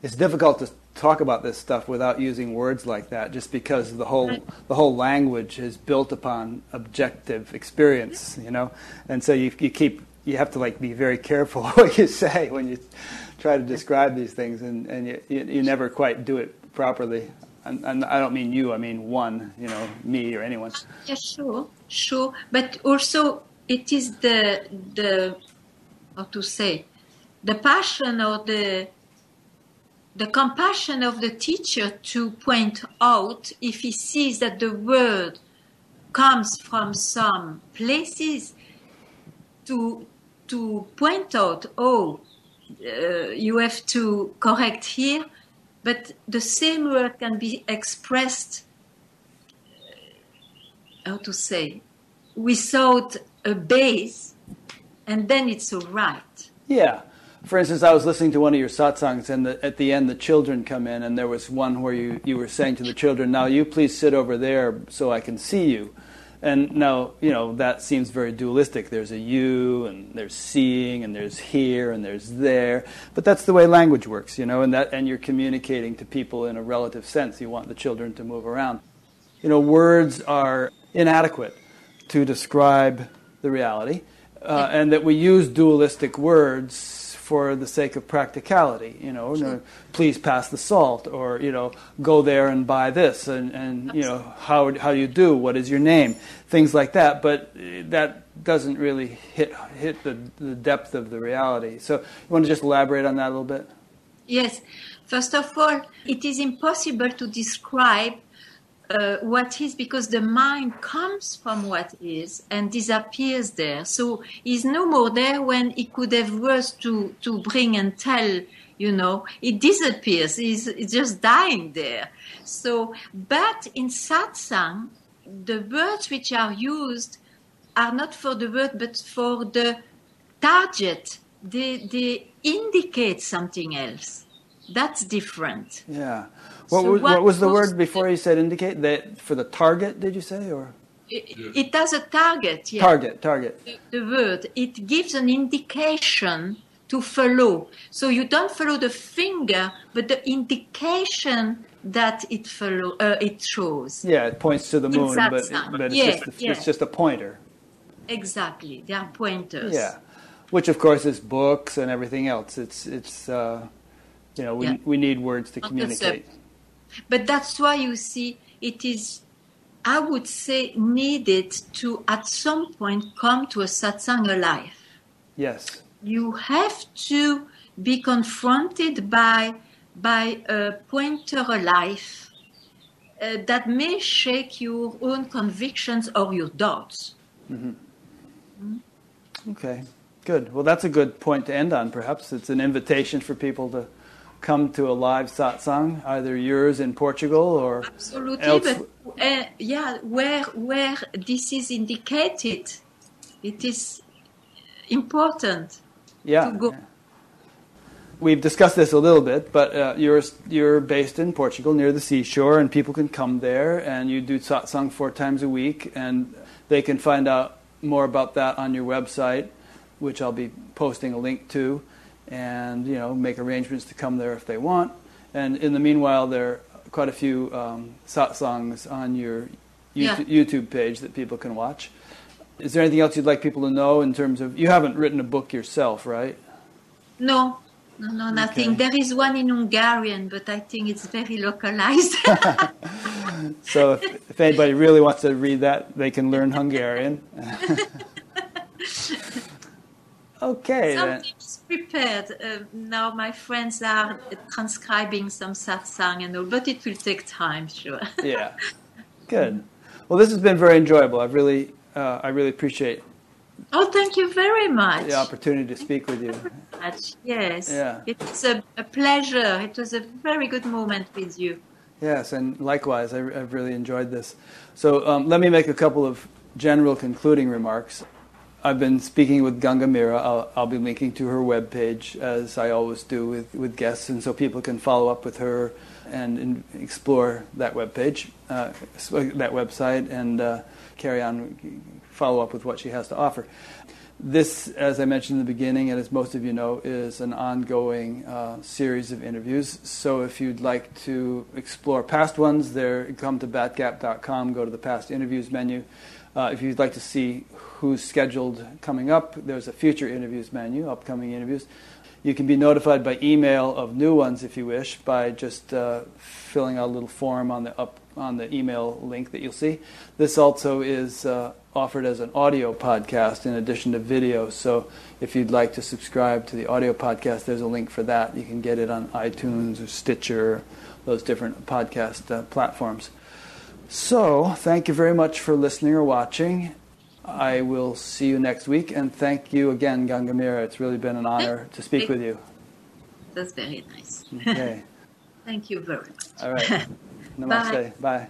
It's difficult to talk about this stuff without using words like that, just because the whole the whole language is built upon objective experience, you know, and so you you keep you have to like be very careful what you say when you try to describe these things, and and you you, you never quite do it properly. And, and, I don't mean you, I mean one, you know, me or anyone. Yeah, sure, sure, but also it is the the how to say the passion or the the compassion of the teacher to point out if he sees that the word comes from some places to to point out oh uh, you have to correct here but the same word can be expressed uh, how to say without a base and then it's all right yeah for instance, I was listening to one of your satsangs, and the, at the end, the children come in, and there was one where you, you were saying to the children, Now you please sit over there so I can see you. And now, you know, that seems very dualistic. There's a you, and there's seeing, and there's here, and there's there. But that's the way language works, you know, and, that, and you're communicating to people in a relative sense. You want the children to move around. You know, words are inadequate to describe the reality, uh, and that we use dualistic words for the sake of practicality. You know, sure. please pass the salt, or you know, go there and buy this, and, and you know, how how you do? What is your name? Things like that. But that doesn't really hit hit the, the depth of the reality. So, you want to just elaborate on that a little bit? Yes. First of all, it is impossible to describe uh, what is because the mind comes from what is and disappears there. So he's no more there when he could have words to, to bring and tell, you know, it disappears. He's, he's just dying there. So, but in satsang, the words which are used are not for the word but for the target. They, they indicate something else. That's different. Yeah. What, so was, what, what was the word before you said indicate? That for the target, did you say, or? It, it does a target. Yeah. Target, target. The, the word it gives an indication to follow. So you don't follow the finger, but the indication that it follow uh, it shows. Yeah, it points to the moon, but, but it's, yeah, just a, yeah. it's just a pointer. Exactly, they are pointers. Yeah, which of course is books and everything else. It's it's uh, you know we yeah. we need words to communicate. But that's why you see it is, I would say, needed to at some point come to a satsang alive. Yes. You have to be confronted by by a pointer alive uh, that may shake your own convictions or your doubts. Mm-hmm. Mm-hmm. Okay, good. Well, that's a good point to end on. Perhaps it's an invitation for people to come to a live satsang, either yours in Portugal or Absolutely, else- but uh, yeah, where where this is indicated, it is important. yeah. to go. We've discussed this a little bit, but uh, you're you're based in Portugal near the seashore, and people can come there, and you do satsang four times a week, and they can find out more about that on your website, which I'll be posting a link to, and you know make arrangements to come there if they want. And in the meanwhile, there are quite a few um, satsangs on your Yeah. YouTube, YouTube page that people can watch. Is there anything else you'd like people to know in terms of you haven't written a book yourself, right? No, no, no, nothing. Okay. There is one in Hungarian, but I think it's very localized. So if, if anybody really wants to read that, they can learn Hungarian. okay, then. Something is prepared. Uh, now my friends are transcribing some satsang and all, but it will take time, sure. Yeah, good. Well, this has been very enjoyable. I've really, uh, I really appreciate oh, thank you very much. the opportunity to speak with you. much. Yes. Yeah. It's a, a pleasure. It was a very good moment with you. Yes, and likewise, I, I've really enjoyed this. So um, let me make a couple of general concluding remarks. I've been speaking with Ganga Mira. I'll, I'll be linking to her webpage, as I always do with, with guests, and so people can follow up with her and, explore that webpage, uh, that website, and uh, carry on, follow up with what she has to offer. This, as I mentioned in the beginning, and as most of you know, is an ongoing uh, series of interviews. So if you'd like to explore past ones, there come to batgap.com, go to the past interviews menu. Uh, if you'd like to see who's scheduled coming up, there's a future interviews menu, upcoming interviews. You can be notified by email of new ones if you wish by just uh, filling out a little form on the up on the email link that you'll see. This also is uh, offered as an audio podcast in addition to video. So if you'd like to subscribe to the audio podcast, there's a link for that. You can get it on iTunes or Stitcher, those different podcast uh, platforms. So thank you very much for listening or watching. I will see you next week, and thank you again, Ganga Mira. It's really been an honor to speak with you. That's very nice. Okay. Thank you very much. All right. Namaste. Bye.